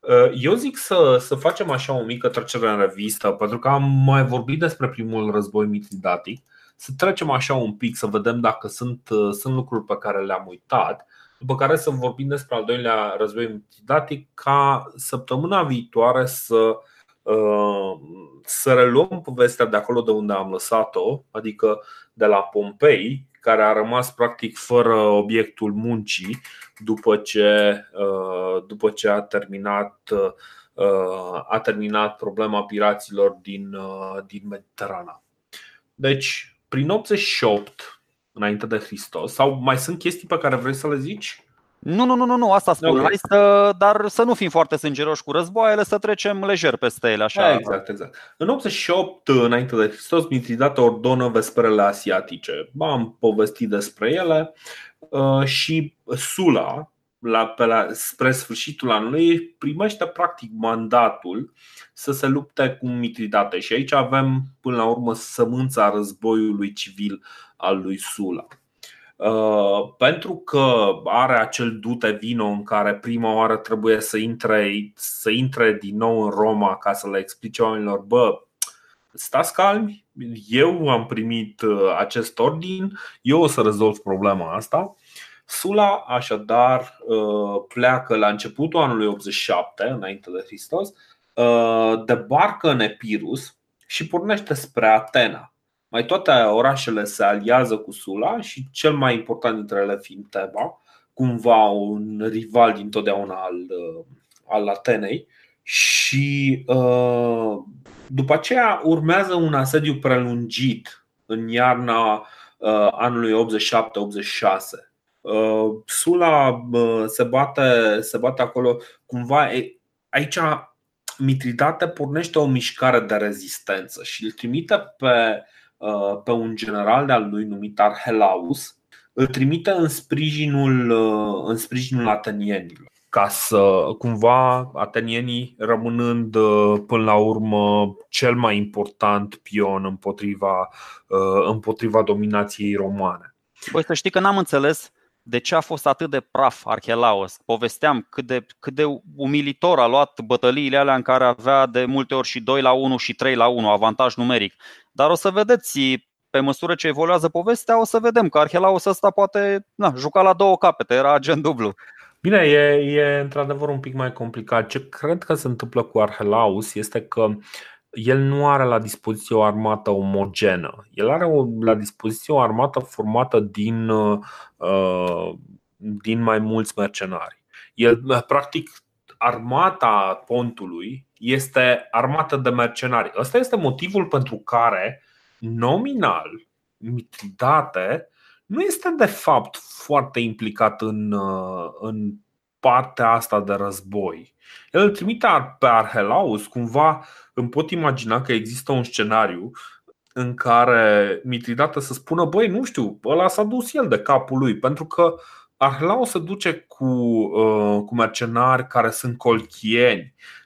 Uh, eu zic să, să facem așa o mică trecere în revistă, pentru că am mai vorbit despre primul război mitridatic. Să trecem așa un pic, să vedem dacă sunt, uh, sunt lucruri pe care le-am uitat, după care să vorbim despre al doilea război mitridatic, ca săptămâna viitoare să, uh, să reluăm povestea de acolo de unde am lăsat-o, adică de la Pompei, care a rămas practic fără obiectul muncii după ce, uh, după ce a terminat uh, a terminat problema piraților din, uh, din Mediterana. Deci, prin 88 înainte de Hristos, sau mai sunt chestii pe care vrei să le zici? Nu, nu, nu, nu, nu asta spun. Okay. Hai să, dar să nu fim foarte sângeroși cu războaiele, să trecem lejer peste ele. Așa. Exact, exact. În 88, înainte de Hristos, Mitridate ordonă vesperele asiatice. Am povestit despre ele uh, și Sula, la, pe la, spre sfârșitul anului, primește practic mandatul să se lupte cu Mitridate. Și aici avem, până la urmă, sămânța războiului civil al lui Sula. Uh, pentru că are acel dute vino în care prima oară trebuie să intre, să intre din nou în Roma ca să le explice oamenilor, bă, stați calmi, eu am primit uh, acest ordin, eu o să rezolv problema asta. Sula așadar uh, pleacă la începutul anului 87, înainte de Hristos, debarcă în Epirus și pornește spre Atena mai toate orașele se aliază cu Sula și cel mai important dintre ele fiind Teba, cumva un rival dintotdeauna al, uh, al Atenei. Și uh, după aceea urmează un asediu prelungit în iarna uh, anului 87-86. Sula se bate, se bate acolo cumva. Aici Mitridate pornește o mișcare de rezistență și îl trimite pe Uh, pe un general de-al lui numit Arhelaus, îl trimite în sprijinul, uh, în sprijinul atenienilor ca să cumva atenienii rămânând uh, până la urmă cel mai important pion împotriva, împotriva dominației romane. Păi să știi că n-am înțeles de ce a fost atât de praf Archelaus. Povesteam cât de, cât de umilitor a luat bătăliile alea în care avea de multe ori și 2 la 1 și 3 la 1, avantaj numeric. Dar o să vedeți, pe măsură ce evoluează povestea, o să vedem că Arhelaus ăsta poate na, juca la două capete, era agent dublu. Bine, e, e într-adevăr un pic mai complicat. Ce cred că se întâmplă cu Arhelaus este că el nu are la dispoziție o armată omogenă. El are o, la dispoziție o armată formată din, uh, din mai mulți mercenari. El, practic, armata pontului este armată de mercenari. Ăsta este motivul pentru care, nominal, Mitridate nu este de fapt foarte implicat în, uh, în partea asta de război. El îl trimite pe Arhelaus, cumva îmi pot imagina că există un scenariu în care Mitridate să spună, băi, nu știu, ăla s-a dus el de capul lui, pentru că Arhelaus se duce cu, uh, cu mercenari care sunt colchieni, uh,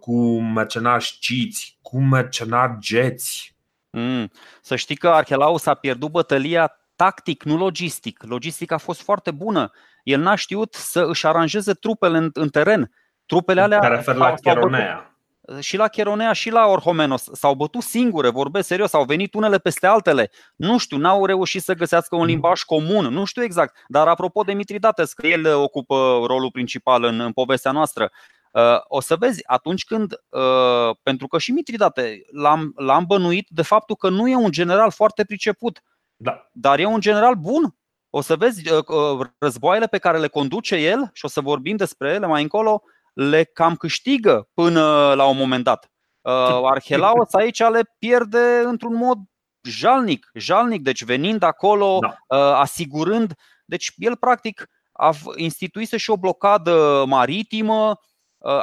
cu mercenari șciți, cu mercenari geți. Mm. Să știi că Arhelaus a pierdut bătălia tactic, nu logistic. Logistica a fost foarte bună. El n-a știut să își aranjeze trupele în, în teren. Trupele alea. Care refer la Chironea. Și la Chironea și la Orhomenos s-au bătut singure, vorbesc serios, au venit unele peste altele. Nu știu, n-au reușit să găsească un limbaj comun, nu știu exact. Dar apropo de Mitridates, că el ocupă rolul principal în, în povestea noastră, uh, o să vezi, atunci când, uh, pentru că și Mitridate l-am, l-am bănuit de faptul că nu e un general foarte priceput, da. dar e un general bun. O să vezi uh, războaiele pe care le conduce el și o să vorbim despre ele mai încolo, le cam câștigă până la un moment dat. Uh, Arhelaos aici le pierde într-un mod jalnic, jalnic, deci venind acolo, da. Uh, asigurând, deci el practic a instituise și o blocadă maritimă, uh,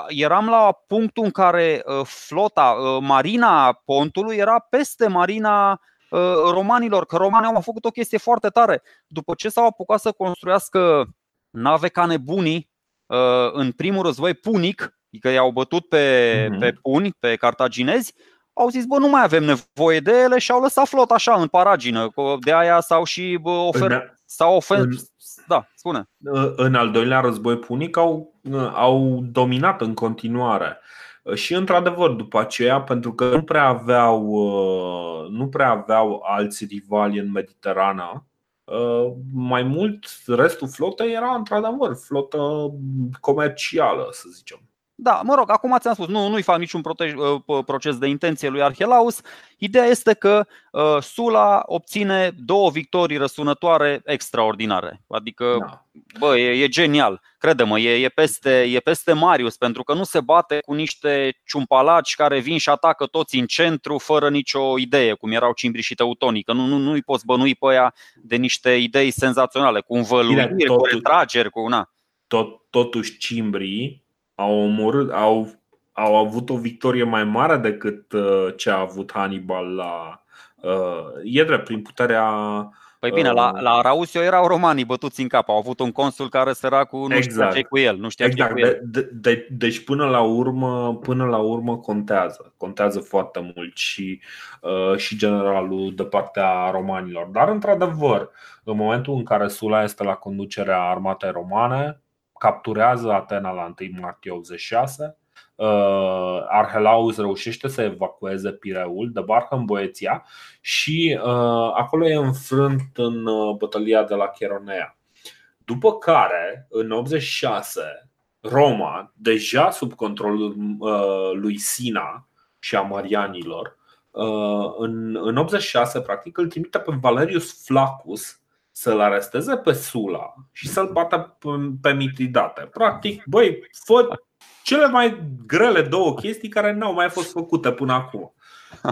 eram la punctul în care flota, marina pontului era peste marina romanilor, că romanii au făcut o chestie foarte tare. După ce s-au apucat să construiască nave ca nebunii, Uh, în primul război punic, că i-au bătut pe, mm-hmm. pe puni, pe cartaginezi, au zis, bă, nu mai avem nevoie de ele și au lăsat flot așa în paragină. De aia s-au și oferit. S-au ofer... În... Da, spune. În al doilea război punic au, au dominat în continuare. Și într-adevăr, după aceea, pentru că nu prea aveau, uh, nu prea aveau alți rivali în Mediterana, Uh, mai mult, restul flotei era într-adevăr flotă comercială, să zicem. Da, mă rog, acum ți-am spus, nu, nu-i fac niciun uh, proces de intenție lui Arhelaus. Ideea este că uh, Sula obține două victorii răsunătoare extraordinare. Adică, da. bă, e, e genial. Crede-mă, e, e, peste, e peste Marius, pentru că nu se bate cu niște ciumpalaci care vin și atacă toți în centru fără nicio idee, cum erau cimbri și teutonii. Că nu, nu, nu-i poți bănui pe aia de niște idei senzaționale, cu învăluiri, cu retrageri, cu una. Tot, totuși cimbrii au omorât, au, au avut o victorie mai mare decât uh, ce a avut Hannibal la. Uh, e drept, prin puterea. Păi bine, la, uh, la Rausio erau romanii bătuți în cap. Au avut un consul care cu nu exact. știa ce cu el. Nu știa exact. ce cu el. De, de, deci până la urmă, până la urmă contează. Contează foarte mult și, uh, și generalul de partea romanilor. Dar într-adevăr, în momentul în care Sula este la conducerea armatei romane, capturează Atena la 1 martie 86. Uh, Arhelaus reușește să evacueze Pireul, debarcă în Boeția și uh, acolo e înfrânt în uh, bătălia de la Cheronea. După care, în 86, Roma, deja sub controlul lui Sina și a Marianilor, în, în 86, practic, îl trimite pe Valerius Flaccus să-l aresteze pe Sula și să-l bată pe Mitridate. Practic, băi, fă cele mai grele două chestii care n-au mai fost făcute până acum.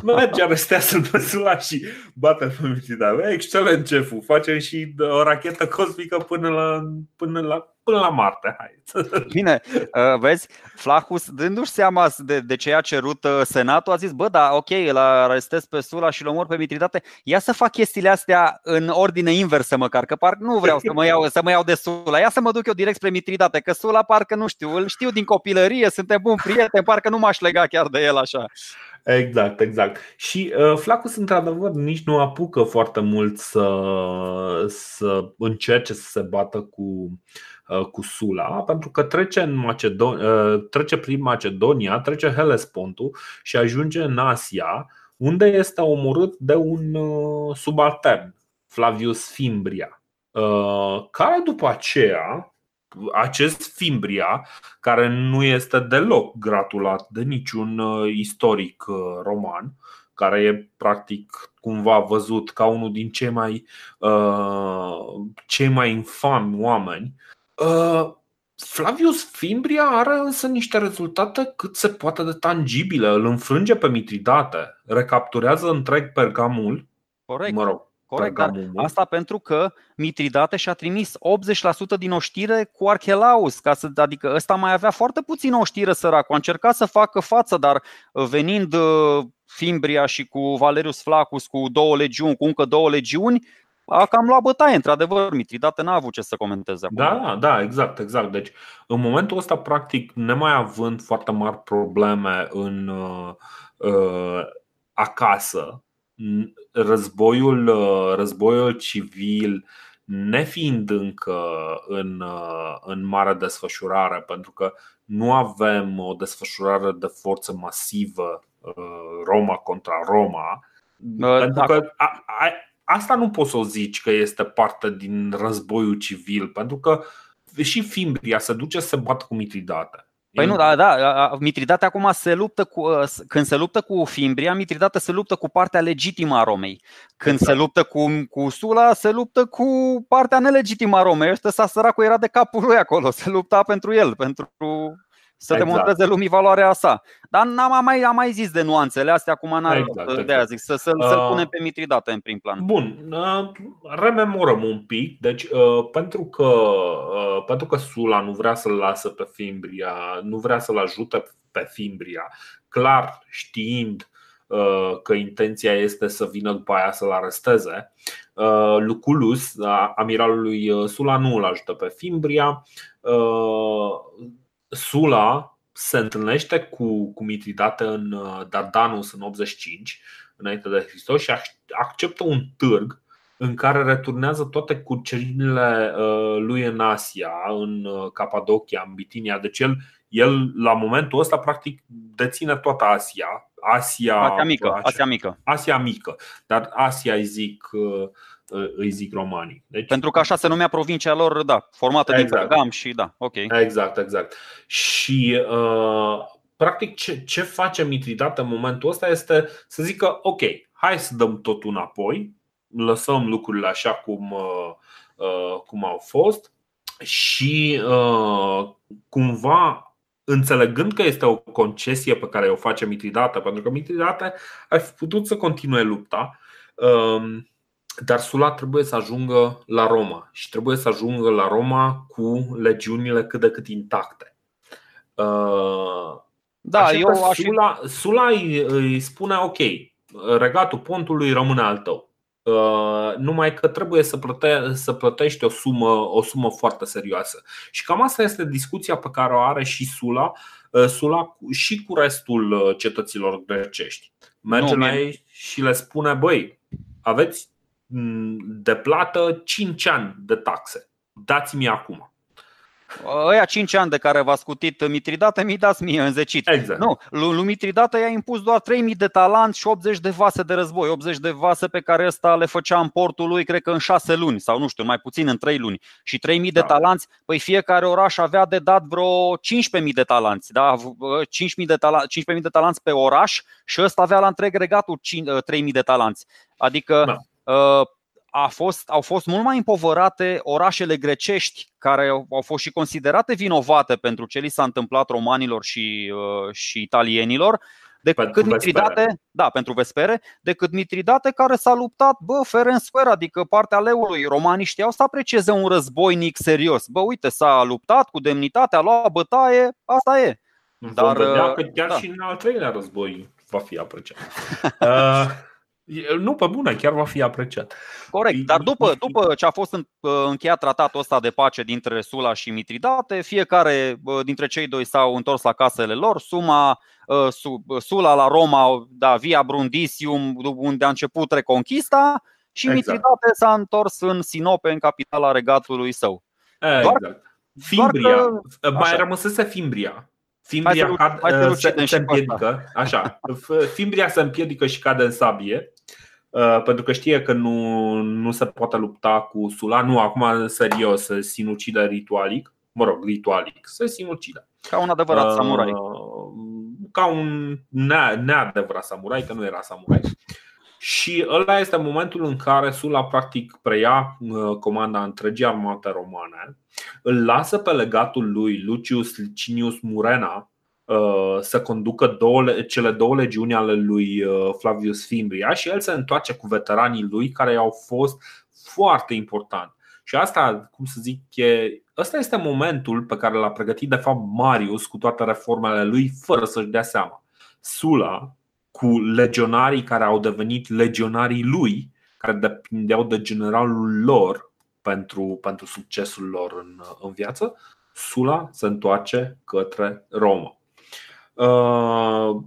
Merge, arestează-l pe Sula și bate pe Mitridate. Excelent, șeful. Facem și o rachetă cosmică până la, până la până la Marte. Hai. Bine, uh, vezi, Flahus, dându-și seama de, de ce a cerut uh, Senatul, a zis, bă, da, ok, îl arestez pe Sula și îl omor pe Mitritate, ia să fac chestiile astea în ordine inversă măcar, că parcă nu vreau să mă iau, să mă iau de Sula, ia să mă duc eu direct spre Mitritate, că Sula parcă nu știu, îl știu din copilărie, suntem buni prieteni, parcă nu m-aș lega chiar de el așa. Exact, exact. Și uh, Flacus, într-adevăr, nici nu apucă foarte mult să, să încerce să se bată cu, uh, cu Sula, pentru că trece, în Macedon- uh, trece prin Macedonia, trece Hellespontul și ajunge în Asia, unde este omorât de un uh, subaltern, Flavius Fimbria, uh, care după aceea acest Fimbria, care nu este deloc gratulat de niciun istoric roman, care e practic cumva văzut ca unul din cei mai, uh, cei mai infami oameni. Uh, Flavius Fimbria are însă niște rezultate cât se poate de tangibile. Îl înfrânge pe Mitridate, recapturează întreg Pergamul. Corect. Mă rog, Corect, dar asta pentru că Mitridate și-a trimis 80% din oștire cu Archelaus, ca să, adică ăsta mai avea foarte puțin oștire săracul. A încercat să facă față, dar uh, venind uh, Fimbria și cu Valerius Flacus cu două legiuni, cu încă două legiuni, a cam luat bătaie, într-adevăr, Mitridate n-a avut ce să comenteze acum. Da, da, da, exact, exact. Deci, în momentul ăsta, practic, nemai având foarte mari probleme în uh, uh, acasă, războiul, uh, războiul civil nefiind încă în, uh, în mare desfășurare, pentru că nu avem o desfășurare de forță masivă uh, Roma contra Roma, uh, pentru că a, a, asta nu poți să o zici că este parte din războiul civil, pentru că și Fimbria se duce să bată cu Mitridate. Păi nu, da, da, Mitridate acum se luptă cu, ă, când se luptă cu Fimbria, Mitridate se luptă cu partea legitimă a Romei. Când exact. se luptă cu, cu Sula, se luptă cu partea nelegitimă a Romei. Ăsta s-a săracul era de capul lui acolo, se lupta pentru el, pentru să exact. demonstreze lumii valoarea sa. Dar n-am mai, am mai zis de nuanțele astea, acum n-are exact, exact. de aia zic, să, să, uh, să punem pe Mitridate în prim plan. Bun, uh, rememorăm un pic. Deci, uh, pentru, că, uh, pentru că Sula nu vrea să-l lasă pe Fimbria, nu vrea să-l ajute pe Fimbria, clar știind uh, că intenția este să vină după aia să-l aresteze. Uh, Luculus, amiralul lui Sula, nu îl ajută pe Fimbria Sula se întâlnește cu, cu Mitridate în uh, Dardanus în 85 înainte de Hristos și acceptă un târg în care returnează toate cuceririle uh, lui în Asia, în uh, Capadocia, în Bitinia. Deci el, el la momentul ăsta practic deține toată Asia. Asia, Asia mică, Asia mică. Asia mică. Dar Asia îi zic îi zic romanii. Deci, Pentru că așa se numea provincia lor, da, formată exact. din Pergam și da, ok. Exact, exact. Și uh, practic ce, ce face Mitridate în momentul ăsta este să zică ok, hai să dăm totul înapoi, lăsăm lucrurile așa cum, uh, uh, cum au fost și uh, cumva înțelegând că este o concesie pe care o face Mitridate, pentru că Mitridate ar fi putut să continue lupta, uh, dar Sula trebuie să ajungă la Roma și trebuie să ajungă la Roma cu legiunile cât de cât intacte. Uh, da, eu aș... Sula, Sula îi, îi spune ok, regatul pontului rămâne al tău. Uh, numai că trebuie să, plăte, să plătești o sumă, o sumă foarte serioasă. Și cam asta este discuția pe care o are și Sula, uh, Sula și cu restul cetăților grecești. Merge la ei și le spune: Băi, aveți de plată 5 ani de taxe. Dați-mi acum. Ăia 5 ani de care v-a scutit Mitridate, mi dați mie înzecit. Exact. Nu, lui Mitridate i-a impus doar 3000 de talanți și 80 de vase de război. 80 de vase pe care ăsta le făcea în portul lui, cred că în 6 luni sau nu știu, mai puțin în 3 luni. Și 3000 da. de talanți, păi fiecare oraș avea de dat vreo 15000 de talanți, da? 5000 de, talanți, 5000 de talanți pe oraș și ăsta avea la întreg regatul 3000 de talanți. Adică da Uh, a fost, au fost mult mai împovărate orașele grecești, care au fost și considerate vinovate pentru ce li s-a întâmplat romanilor și, uh, și italienilor, decât pentru Mitridate, da, pentru Vespere, decât Mitridate care s-a luptat, bă, fair and square, adică partea leului. Romanii știau să aprecieze un războinic serios. Bă, uite, s-a luptat cu demnitate, a luat bătaie, asta e. Dar, vedea uh, că chiar da. și în al treilea război va fi apreciat. uh, nu, pe bună, chiar va fi apreciat. Corect, dar după, după ce a fost încheiat tratatul ăsta de pace dintre Sula și Mitridate, fiecare dintre cei doi s-au întors la casele lor. Suma, Sula la Roma, da, via Brundisium, unde a început reconchista, și exact. Mitridate s-a întors în Sinope, în capitala regatului său. Exact. Doar, Fimbria. Doar că, mai rămăsese Fimbria. Fimbria hai să, cad, hai să se, se împiedică, așa, Fimbria se împiedică și cade în sabie Uh, pentru că știe că nu, nu se poate lupta cu Sula. Nu, acum serios, sinucide ritualic. mă rog, ritualic, se sinucide. Ca un adevărat uh, samurai. Ca un neadevărat samurai, că nu era samurai. Și ăla este momentul în care Sula practic preia uh, comanda întregii armate romane, îl lasă pe legatul lui Lucius Licinius Murena uh, să conducă două, cele două legiuni ale lui uh, Flavius Fimbria și el se întoarce cu veteranii lui care au fost foarte important. Și asta, cum să zic, e, ăsta este momentul pe care l-a pregătit de fapt Marius cu toate reformele lui fără să-și dea seama. Sula cu legionarii care au devenit legionarii lui, care depindeau de generalul lor pentru, pentru succesul lor în, în viață, Sula se întoarce către Roma. Uh,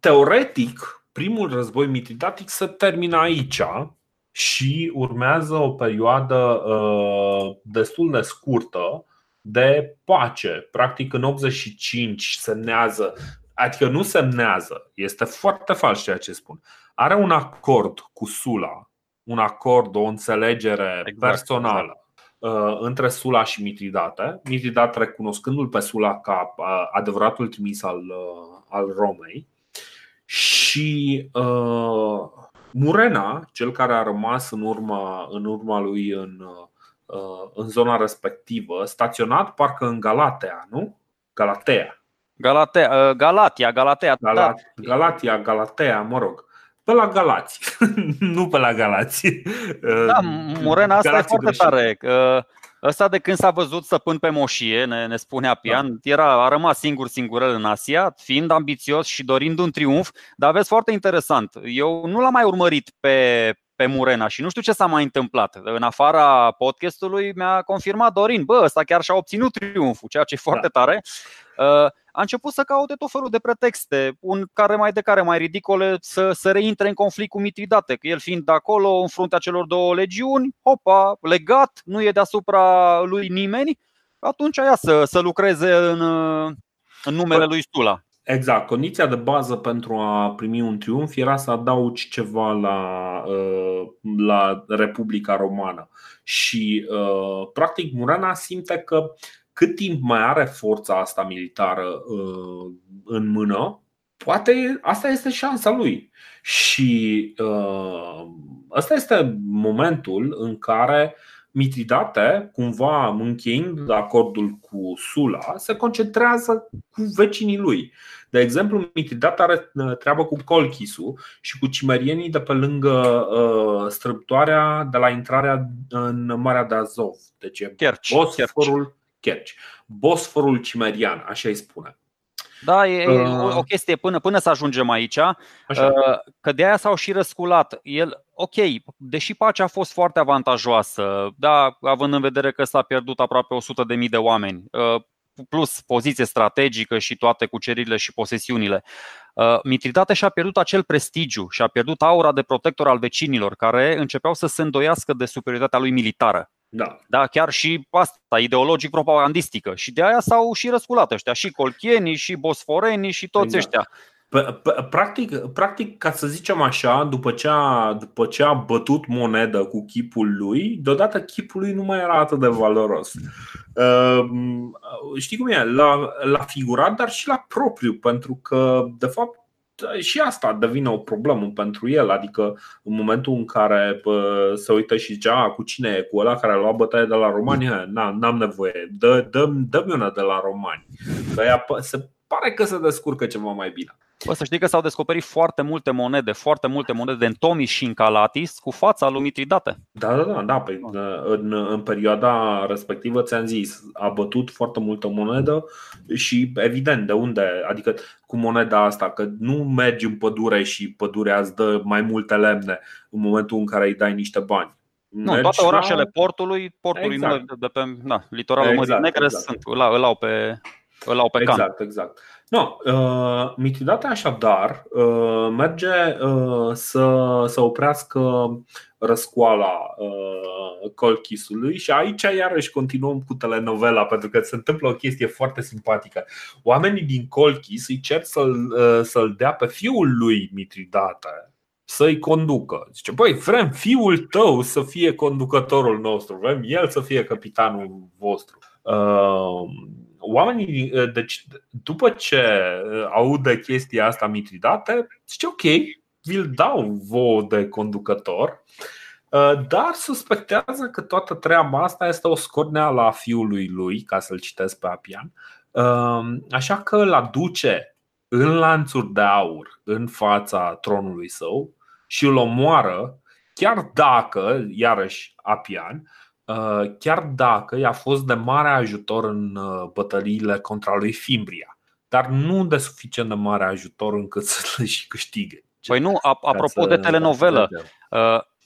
teoretic, primul război mitridatic se termină aici și urmează o perioadă uh, destul de scurtă de pace. Practic, în 85 semnează Adică nu semnează, este foarte fals ceea ce spun. Are un acord cu Sula, un acord, o înțelegere exact, personală exact. între Sula și Mitridate. Mitridate recunoscându-l pe Sula ca uh, adevăratul trimis al, uh, al Romei. Și uh, Murena, cel care a rămas în urma, în urma lui în, uh, în zona respectivă, staționat parcă în Galatea, nu? Galatea Galatea, uh, Galatia, Galatea. Galat, da. Galatia, Galatea, mă rog. Pe la Galați, nu pe la Galați. Da, Morena asta Galații e foarte greșit. tare. Ăsta de când s-a văzut stăpân pe moșie, ne, ne spunea Pian, da. era, a rămas singur singurel în Asia, fiind ambițios și dorind un triumf, dar vezi foarte interesant. Eu nu l-am mai urmărit pe, pe Murena și nu știu ce s-a mai întâmplat. În afara podcastului mi-a confirmat Dorin, bă, ăsta chiar și-a obținut triumful, ceea ce e foarte da. tare. Uh, a început să caute tot felul de pretexte, un care mai de care mai ridicole, să, să reintre în conflict cu Mitridate, că el fiind de acolo, în fruntea celor două legiuni, hopa, legat, nu e deasupra lui nimeni, atunci aia să, să lucreze în, în numele lui Stula. Exact. Condiția de bază pentru a primi un triumf era să adaugi ceva la, uh, la Republica Romană. Și, uh, practic, Murana simte că cât timp mai are forța asta militară uh, în mână, poate asta este șansa lui. Și ăsta este momentul în care Mitridate, cumva încheind acordul cu Sula, se concentrează cu vecinii lui. De exemplu, Mitridate are uh, treabă cu Colchisu și cu cimerienii de pe lângă uh, strâmtoarea de la intrarea în Marea de Azov. Deci e Kerch, Bosforul Kerch. Bosforul cimerian, așa îi spune. Da, e uh, o chestie până, până să ajungem aici, Așa. Uh, că de aia s-au și răsculat. El, ok, deși pacea a fost foarte avantajoasă, da, având în vedere că s-a pierdut aproape 100.000 de oameni, uh, plus poziție strategică și toate cuceririle și posesiunile. Mitridate și-a pierdut acel prestigiu și a pierdut aura de protector al vecinilor, care începeau să se îndoiască de superioritatea lui militară. Da. da, chiar și asta, ideologic propagandistică. Și de aia s-au și răsculat ăștia, și colchienii, și bosforenii, și toți exact. ăștia. Practic, practic, ca să zicem așa, după ce, a, după ce a bătut monedă cu chipul lui, deodată chipul lui nu mai era atât de valoros. Uh, știi cum e? La, la figurat, dar și la propriu, pentru că, de fapt, și asta devine o problemă pentru el. Adică, în momentul în care bă, se uită și zicea cu cine e, cu ăla care a luat bătaie de la romani, n-am nevoie, dă, dă, dă-mi una de la romani. Că ea, se pare că se descurcă ceva mai bine. Bă, să știi că s-au descoperit foarte multe monede, foarte multe monede de Tomis și în Calatis cu fața lui Mitridate. Da, da, da, da. Păi, în, în perioada respectivă, ți-am zis, a bătut foarte multă monedă și evident de unde, adică cu moneda asta, că nu mergi în pădure și pădurea îți dă mai multe lemne în momentul în care îi dai niște bani. Nu, toate orașele la... portului, portului exact. de pe na, litoralul exact, Mării Negre exact. sunt, îl, îl au pe, îl au pe exact, can. Exact, exact. No, uh, Mitridate așadar uh, merge uh, să, să oprească răscoala uh, colchisului și aici iarăși continuăm cu telenovela pentru că se întâmplă o chestie foarte simpatică. Oamenii din colchis îi cer să-l, uh, să-l dea pe fiul lui Mitridate să-i conducă. Zice, băi, vrem fiul tău să fie conducătorul nostru, vrem el să fie capitanul vostru. Oamenii, deci după ce audă chestia asta Mitridate, zice ok, vi-l dau vouă de conducător, dar suspectează că toată treaba asta este o scornea la fiului lui, ca să-l citesc pe Apian, așa că îl aduce în lanțuri de aur în fața tronului său și îl omoară, chiar dacă, iarăși Apian, uh, chiar dacă i-a fost de mare ajutor în uh, bătăliile contra lui Fimbria, dar nu de suficient de mare ajutor încât să le și câștige. Păi nu, apropo de telenovelă,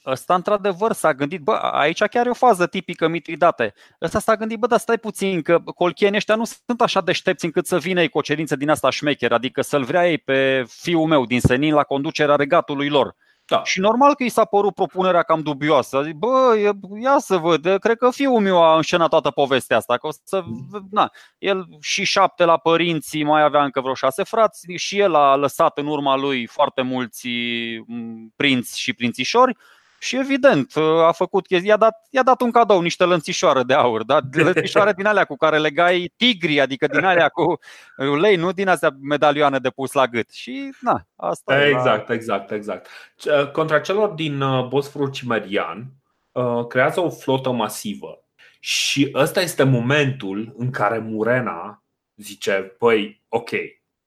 Ăsta într-adevăr s-a gândit, bă, aici chiar e o fază tipică Mitridate. Ăsta s-a gândit, bă, dar stai puțin, că colchienii ăștia nu sunt așa deștepți încât să vină ei cu o cerință din asta șmecher, adică să-l vrea ei pe fiul meu din senin la conducerea regatului lor. Da. Și normal că i s-a părut propunerea cam dubioasă. Zic, bă, ia să văd, cred că fiul meu a înșenat toată povestea asta. Că o să, na, el și șapte la părinții, mai avea încă vreo șase frați și el a lăsat în urma lui foarte mulți prinți și prințișori și evident, a făcut chestia, i-a dat, i-a dat un cadou, niște lănțișoare de aur, da? lănțișoare din alea cu care legai tigri, adică din alea cu lei, nu din astea medalioane de pus la gât. Și na, asta Exact, e la... exact, exact. Contra celor din uh, Bosforul Cimerian, uh, creează o flotă masivă. Și ăsta este momentul în care Murena zice, păi, ok,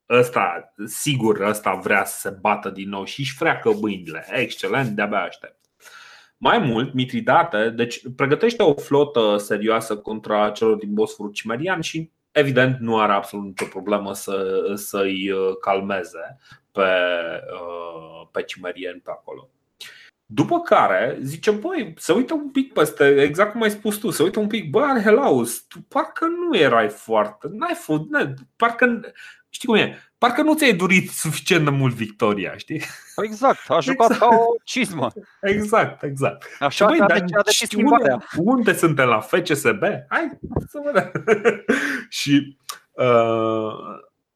ăsta, sigur, ăsta vrea să se bată din nou și își freacă mâinile. Excelent, de-abia aștept. Mai mult, Mitridate deci pregătește o flotă serioasă contra celor din Bosforul Cimerian și evident nu are absolut nicio problemă să, să-i uh, calmeze pe, uh, pe cimerieni pe acolo. După care zice, băi, să uită un pic peste, exact cum ai spus tu, să uită un pic, bă, Arhelaus, tu parcă nu erai foarte, n-ai fost, parcă, știi cum e, parcă nu ți-ai dorit suficient de mult victoria, știi? Exact, a jucat exact. ca o cizmă. Exact, exact. Așa Băi, dar unde, unde suntem la FCSB? Hai să vedem. și uh,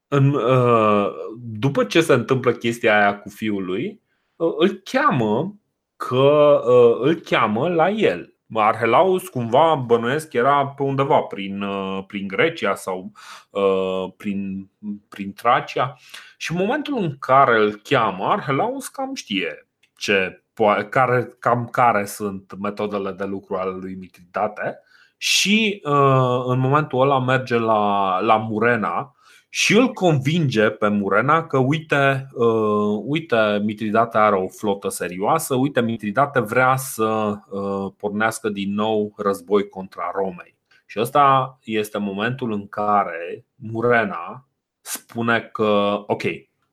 în, uh, după ce se întâmplă chestia aia cu fiul lui, uh, îl cheamă că uh, îl cheamă la el Arhelaus cumva bănuiesc era pe undeva prin, uh, prin Grecia sau uh, prin, prin Tracia. Și în momentul în care îl cheamă, Arhelaus cam știe ce, care, cam care sunt metodele de lucru ale lui Mitridate și uh, în momentul ăla merge la, la Murena și îl convinge pe Murena că uite, uh, uite, Mitridate are o flotă serioasă, uite, Mitridate vrea să uh, pornească din nou război contra Romei. Și ăsta este momentul în care Murena spune că, ok,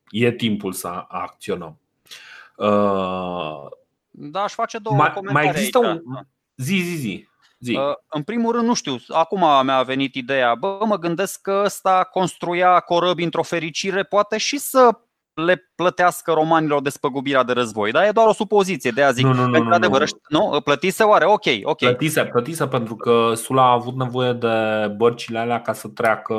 e timpul să acționăm. Uh, da, aș face două mai, comentarii. Mai există aici. un. Zi, zi, zi. Zi. Uh, în primul rând, nu știu, acum mi-a venit ideea, bă, mă gândesc că ăsta construia corăbi într-o fericire, poate și să le plătească romanilor despăgubirea de război. Dar e doar o supoziție, de a zic. Nu, nu, nu, nu, adevăr, nu. nu? Plătise oare? Ok, ok. Plătise, plătise pentru că Sula a avut nevoie de bărcile alea ca să treacă,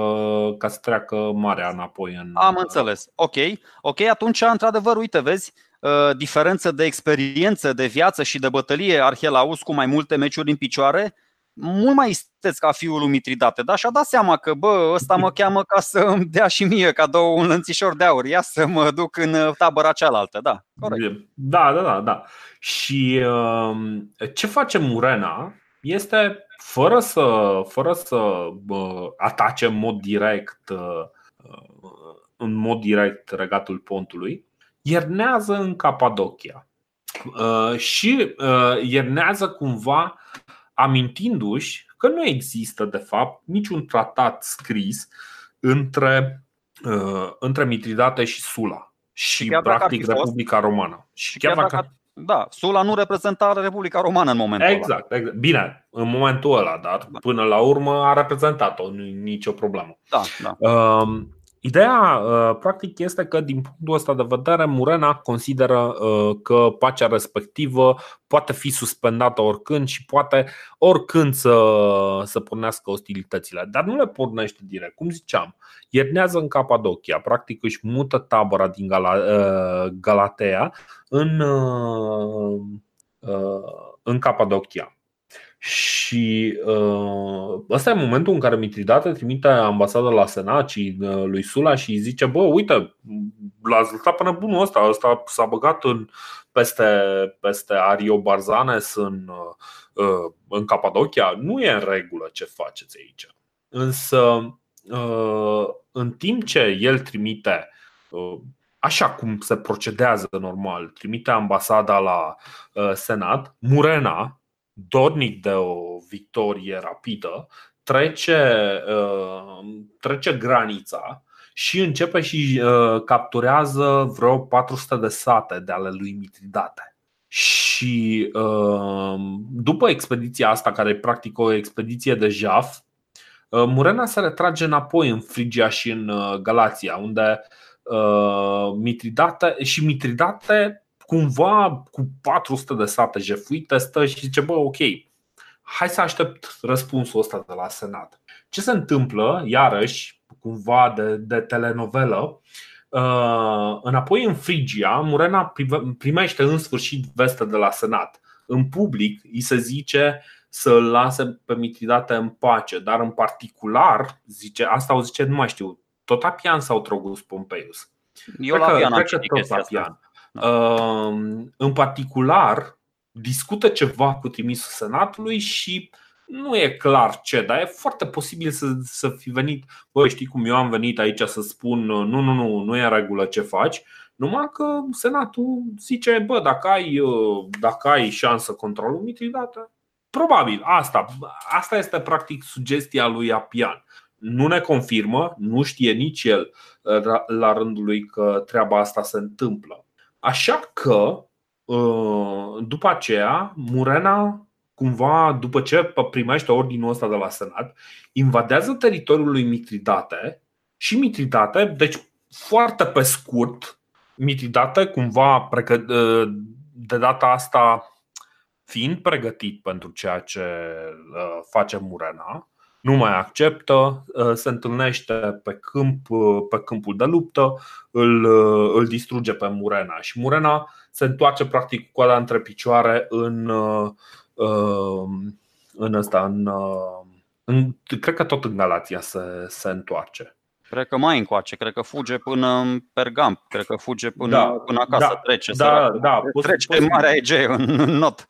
ca să treacă marea înapoi. În... Am înțeles. Ok, ok, atunci, într-adevăr, uite, vezi, Uh, diferență de experiență, de viață și de bătălie Arhelaus cu mai multe meciuri în picioare, mult mai isteț ca fiul lui Mitridate, dar și-a dat seama că, bă, ăsta mă cheamă ca să îmi dea și mie cadou un lănțișor de aur, ia să mă duc în uh, tabăra cealaltă, da, corect. Da, da, da, da. Și uh, ce face Murena este, fără să, fără să uh, atace în mod direct uh, în mod direct regatul pontului, iernează în Capadocia uh, și uh, iernează cumva amintindu-și că nu există de fapt niciun tratat scris între, uh, între Mitridate și Sula și, și practic Republica Romană. Și chiar, chiar dacă... Da, Sula nu reprezenta Republica Romană în momentul exact, ăla. Exact, bine, în momentul ăla, dar da. până la urmă a reprezentat-o, nu nicio problemă. Da, da. Uh, Ideea, uh, practic, este că, din punctul ăsta de vedere, Murena consideră uh, că pacea respectivă poate fi suspendată oricând și poate oricând să, să pornească ostilitățile. Dar nu le pornește direct, cum ziceam. Iernează în Capadocia, practic își mută tabăra din uh, Galatea în, în Capadocia. Și uh, ăsta e momentul în care Mitridate trimite ambasada la Senat și uh, lui Sula și îi zice Bă, uite, l-a zlătat până bunul ăsta Ăsta s-a băgat în, peste, peste Ario Barzanes în, uh, uh, în Capadocia. Nu e în regulă ce faceți aici. Însă, uh, în timp ce el trimite uh, așa cum se procedează normal, trimite ambasada la uh, Senat, Murena, dornic de o victorie rapidă, trece, uh, trece granița și începe și uh, capturează vreo 400 de sate de ale lui Mitridate. Și uh, după expediția asta, care e practic o expediție de jaf, Murena se retrage înapoi în Frigia și în Galația, unde Mitridate și Mitridate cumva cu 400 de sate jefuite stă și zice, bă, ok, hai să aștept răspunsul ăsta de la Senat. Ce se întâmplă, iarăși, cumva de, de telenovelă, uh, înapoi în Frigia, Murena primește în sfârșit veste de la Senat. În public îi se zice să îl lase pe Mitridate în pace, dar în particular, zice, asta o zice, nu mai știu, tot Apian sau Trogus Pompeius? Eu cred la Apian am citit tot Apian. Asta. Ehm, în particular, discută ceva cu trimisul Senatului și nu e clar ce, dar e foarte posibil să, să fi venit. Băi, știi cum eu am venit aici să spun nu, nu, nu, nu e în regulă ce faci, numai că Senatul zice, bă, dacă ai, dacă ai șansă controlul Mitridate, probabil asta, asta este practic sugestia lui Apian. Nu ne confirmă, nu știe nici el la rândul lui că treaba asta se întâmplă. Așa că, uh, după aceea, Murena, cumva, după ce primește ordinul ăsta de la Senat, invadează teritoriul lui Mitridate și Mitridate, deci foarte pe scurt, Mitridate cumva uh, de data asta fiind pregătit pentru ceea ce uh, face Murena, nu mai acceptă, uh, se întâlnește pe, câmp, uh, pe câmpul de luptă, îl, uh, îl distruge pe Murena și Murena se întoarce practic cu coada între picioare în, în ăsta, în, în, cred că tot în Galația se, se întoarce. Cred că mai încoace, cred că fuge până în Pergam, cred că fuge până, da, până acasă, da, trece, da, da, trece poți, Marea Egee în, în not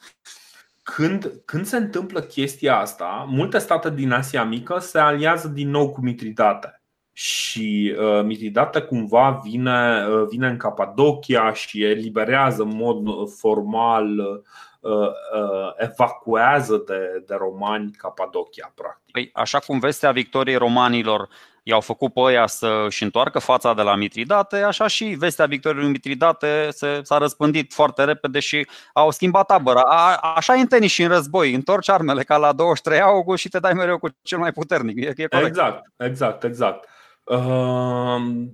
când, când se întâmplă chestia asta, multe state din Asia Mică se aliază din nou cu Mitridate. Și uh, Mitridate cumva vine, uh, vine în Capadocia și eliberează în mod formal, uh, uh, evacuează de, de romani Capadocia, practic. Păi, așa cum vestea victoriei romanilor i-au făcut pe ăia să își întoarcă fața de la Mitridate, așa și vestea victoriei lui Mitridate se, s-a răspândit foarte repede și au schimbat tabăra. A, așa e în tenis și în război, întorci armele ca la 23 august și te dai mereu cu cel mai puternic. E, e corect. Exact, exact, exact. Uh,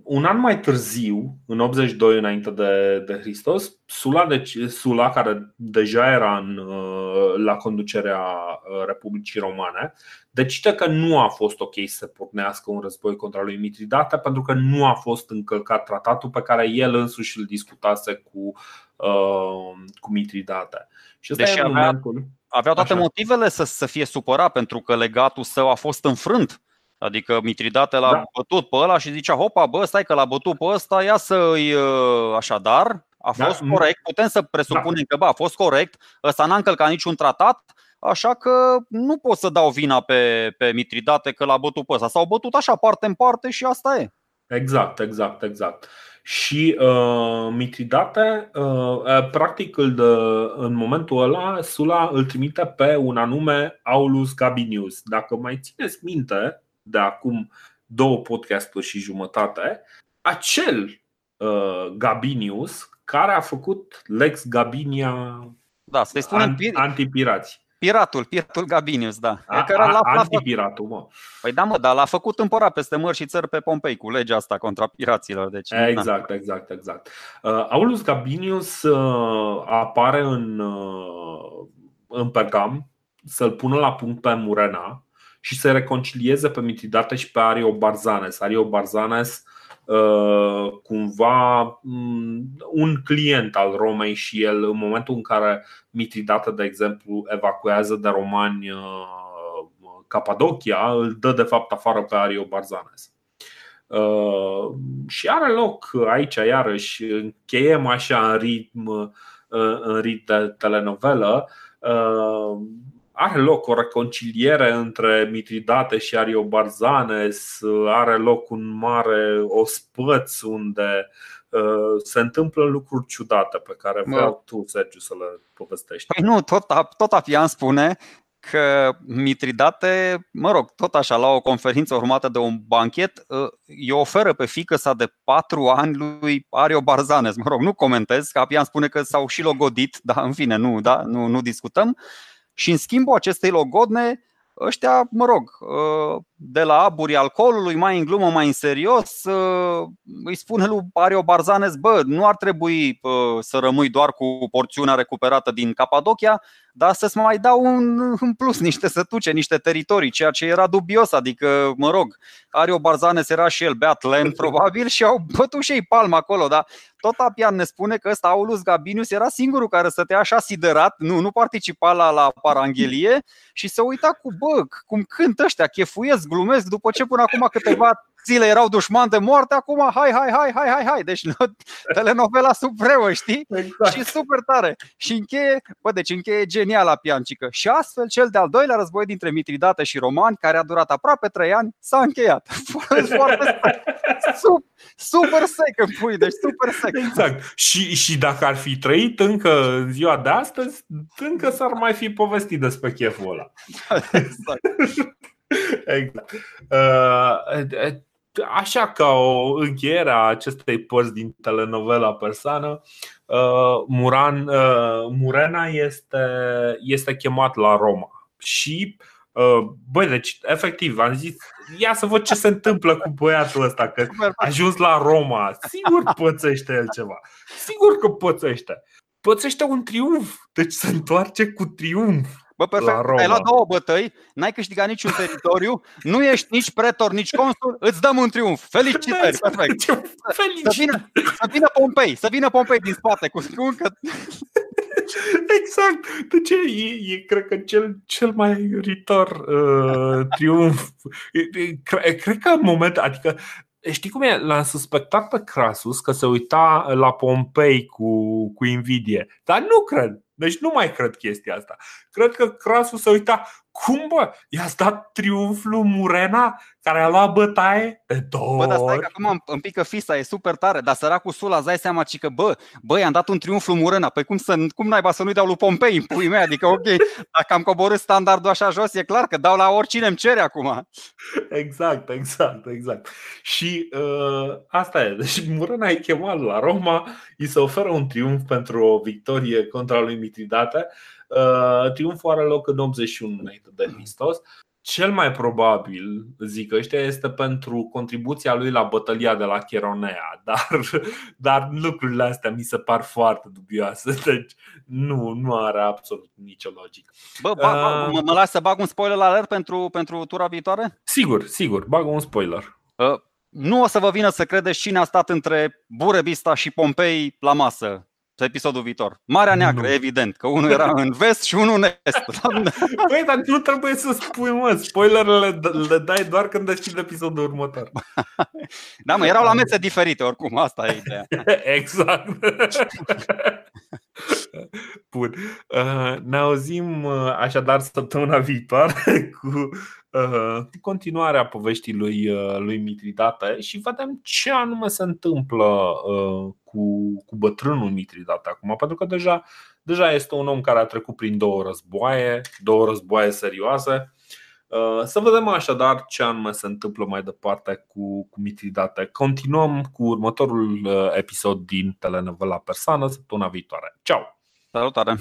un an mai târziu, în 82 înainte de, de Hristos, Sula, deci, Sula, care deja era în, uh, la conducerea uh, Republicii Romane, decide că nu a fost ok să pornească un război contra lui Mitridate pentru că nu a fost încălcat tratatul pe care el însuși îl discutase cu, uh, cu Mitridate. Și Deși avea, momentul... avea toate Așa. motivele să, să fie supărat pentru că legatul său a fost înfrânt Adică Mitridate l-a da. bătut pe ăla și zicea, hopa, bă, stai că l-a bătut pe ăsta, ia să-i... Uh, așadar, a da, fost da. corect, putem să presupunem da. că bă, a fost corect, ăsta n-a încălcat niciun tratat, Așa că nu pot să dau vina pe, pe Mitridate că l-a bătut pe ăsta. S-au bătut așa parte în parte și asta e. Exact, exact, exact. Și uh, Mitridate, uh, uh practic, îl dă, în momentul ăla, Sula îl trimite pe un anume Aulus Gabinius. Dacă mai țineți minte, de acum două podcasturi și jumătate, acel uh, Gabinius care a făcut Lex Gabinia da, să spunem an, antipirați. Piratul, piratul Gabinius, da. A, a, a, antipiratul, mă. Păi da, mă, dar l-a făcut împărat peste mări și țări pe Pompei cu legea asta contra piraților. Deci, exact, da. exact, exact. Uh, Aulus Gabinius uh, apare în, uh, în Pergam să-l pună la punct pe Murena și să reconcilieze pe Mitridate și pe Ario Barzanes. Ario Barzanes cumva mm, un client al Romei și el, în momentul în care Mitridată, de exemplu, evacuează de romani Capadocia, îl dă de fapt afară pe Ario Barzanes. Uh, și are loc aici, iarăși, încheiem așa în ritm, uh, în ritm de telenovelă. Uh, are loc o reconciliere între Mitridate și Ario Barzanes, are loc un mare ospăț unde se întâmplă lucruri ciudate pe care vreau tu, Sergiu, să le povestești. Păi nu, tot, tot Apian spune că Mitridate, mă rog, tot așa, la o conferință urmată de un banchet, îi oferă pe fică sa de patru ani lui Ario Barzanes. Mă rog, nu comentez, că Apian spune că s-au și logodit, dar în fine, nu, da, nu, nu discutăm. Și în schimbul acestei logodne, ăștia, mă rog, de la aburi alcoolului, mai în glumă, mai în serios, îi spune lui Ario Barzanes, bă, nu ar trebui să rămâi doar cu porțiunea recuperată din Capadocia, dar să-ți mai dau un, în plus niște sătuce, niște teritorii, ceea ce era dubios, adică, mă rog, Ario Barzanes era și el beat lemn, probabil, și au bătut și ei palma acolo, dar tot Apian ne spune că ăsta Aulus Gabinius era singurul care stătea așa siderat, nu, nu participa la, la paranghelie și se uita cu bă, cum cânt ăștia, chefuiesc, glumesc, după ce până acum câteva zile erau dușmani de moarte, acum hai, hai, hai, hai, hai, hai. Deci telenovela supremă, știi? Exact. Și super tare. Și încheie, bă, deci încheie genial la Piancică. Și astfel cel de-al doilea război dintre Mitridate și romani, care a durat aproape trei ani, s-a încheiat. Foarte super, super sec în pui, deci super sec. Exact. Și, și dacă ar fi trăit încă în ziua de astăzi, încă s-ar mai fi povestit despre cheful ăla. exact. exact. Uh, așa ca o încheiere a acestei părți din telenovela persană, uh, Muran, uh, Murena este, este chemat la Roma. Și uh, Băi, deci, efectiv, am zis Ia să văd ce se întâmplă cu băiatul ăsta Că a ajuns la Roma. Sigur pățește el ceva. Sigur că pățește. Pățește un triumf. Deci se întoarce cu triumf Bă, perfect, ai luat două bătăi, n-ai câștigat niciun teritoriu, nu ești nici pretor, nici consul, îți dăm un triumf. Felicitări, perfect. Să vină, să vină Pompei, să vină Pompei din spate cu încă... Exact. Deci e, e cred că cel, cel mai ritor uh, triumf. Cred că în moment, adică Știi cum e? L-am suspectat pe Crasus că se uita la Pompei cu, cu invidie. Dar nu cred. Deci nu mai cred chestia asta. Cred că Crasul se uita cum bă, i-a dat triumful Murena care a luat bătaie? De două Bă, dar stai că acum îmi pică fisa, e super tare Dar săracul Sula, îți dai seama că bă, bă, i-am dat un triumf lui Murena. Păi cum, să, cum naiba să nu-i dau lui Pompei în pui mea Adică ok, dacă am coborât standardul așa jos E clar că dau la oricine îmi cere acum. Exact, exact, exact. Și uh, asta e, deci Murena e chemat la Roma Îi se oferă un triumf pentru o victorie contra lui Mitridate. Uh, triumful are loc în 81 înainte de Hristos. Cel mai probabil, zic ăștia, este pentru contribuția lui la bătălia de la Cheronea, dar, dar lucrurile astea mi se par foarte dubioase, deci nu, nu are absolut nicio logică. Bă, ba, ba, uh, mă, mă las să bag un spoiler alert pentru, pentru tura viitoare? Sigur, sigur, bag un spoiler. Uh, nu o să vă vină să credeți cine a stat între Burebista și Pompei la masă episodul viitor. Marea Neagră, nu. evident, că unul era în vest și unul în est. Păi, dar nu trebuie să spui, mă, spoilerele le dai doar când deschid episodul următor. Da, mă, erau la mese diferite oricum, asta e ideea. Exact. Bun. Uh, ne auzim uh, așadar săptămâna viitoare cu uh, continuarea poveștii lui, lui Mitridate și vedem ce anume se întâmplă cu, cu bătrânul Mitridate acum, pentru că deja, deja este un om care a trecut prin două războaie, două războaie serioase. Să vedem așadar ce anume se întâmplă mai departe cu, cu Mitridate. Continuăm cu următorul episod din telenovela Persană săptămâna viitoare. Ciao! Salutare!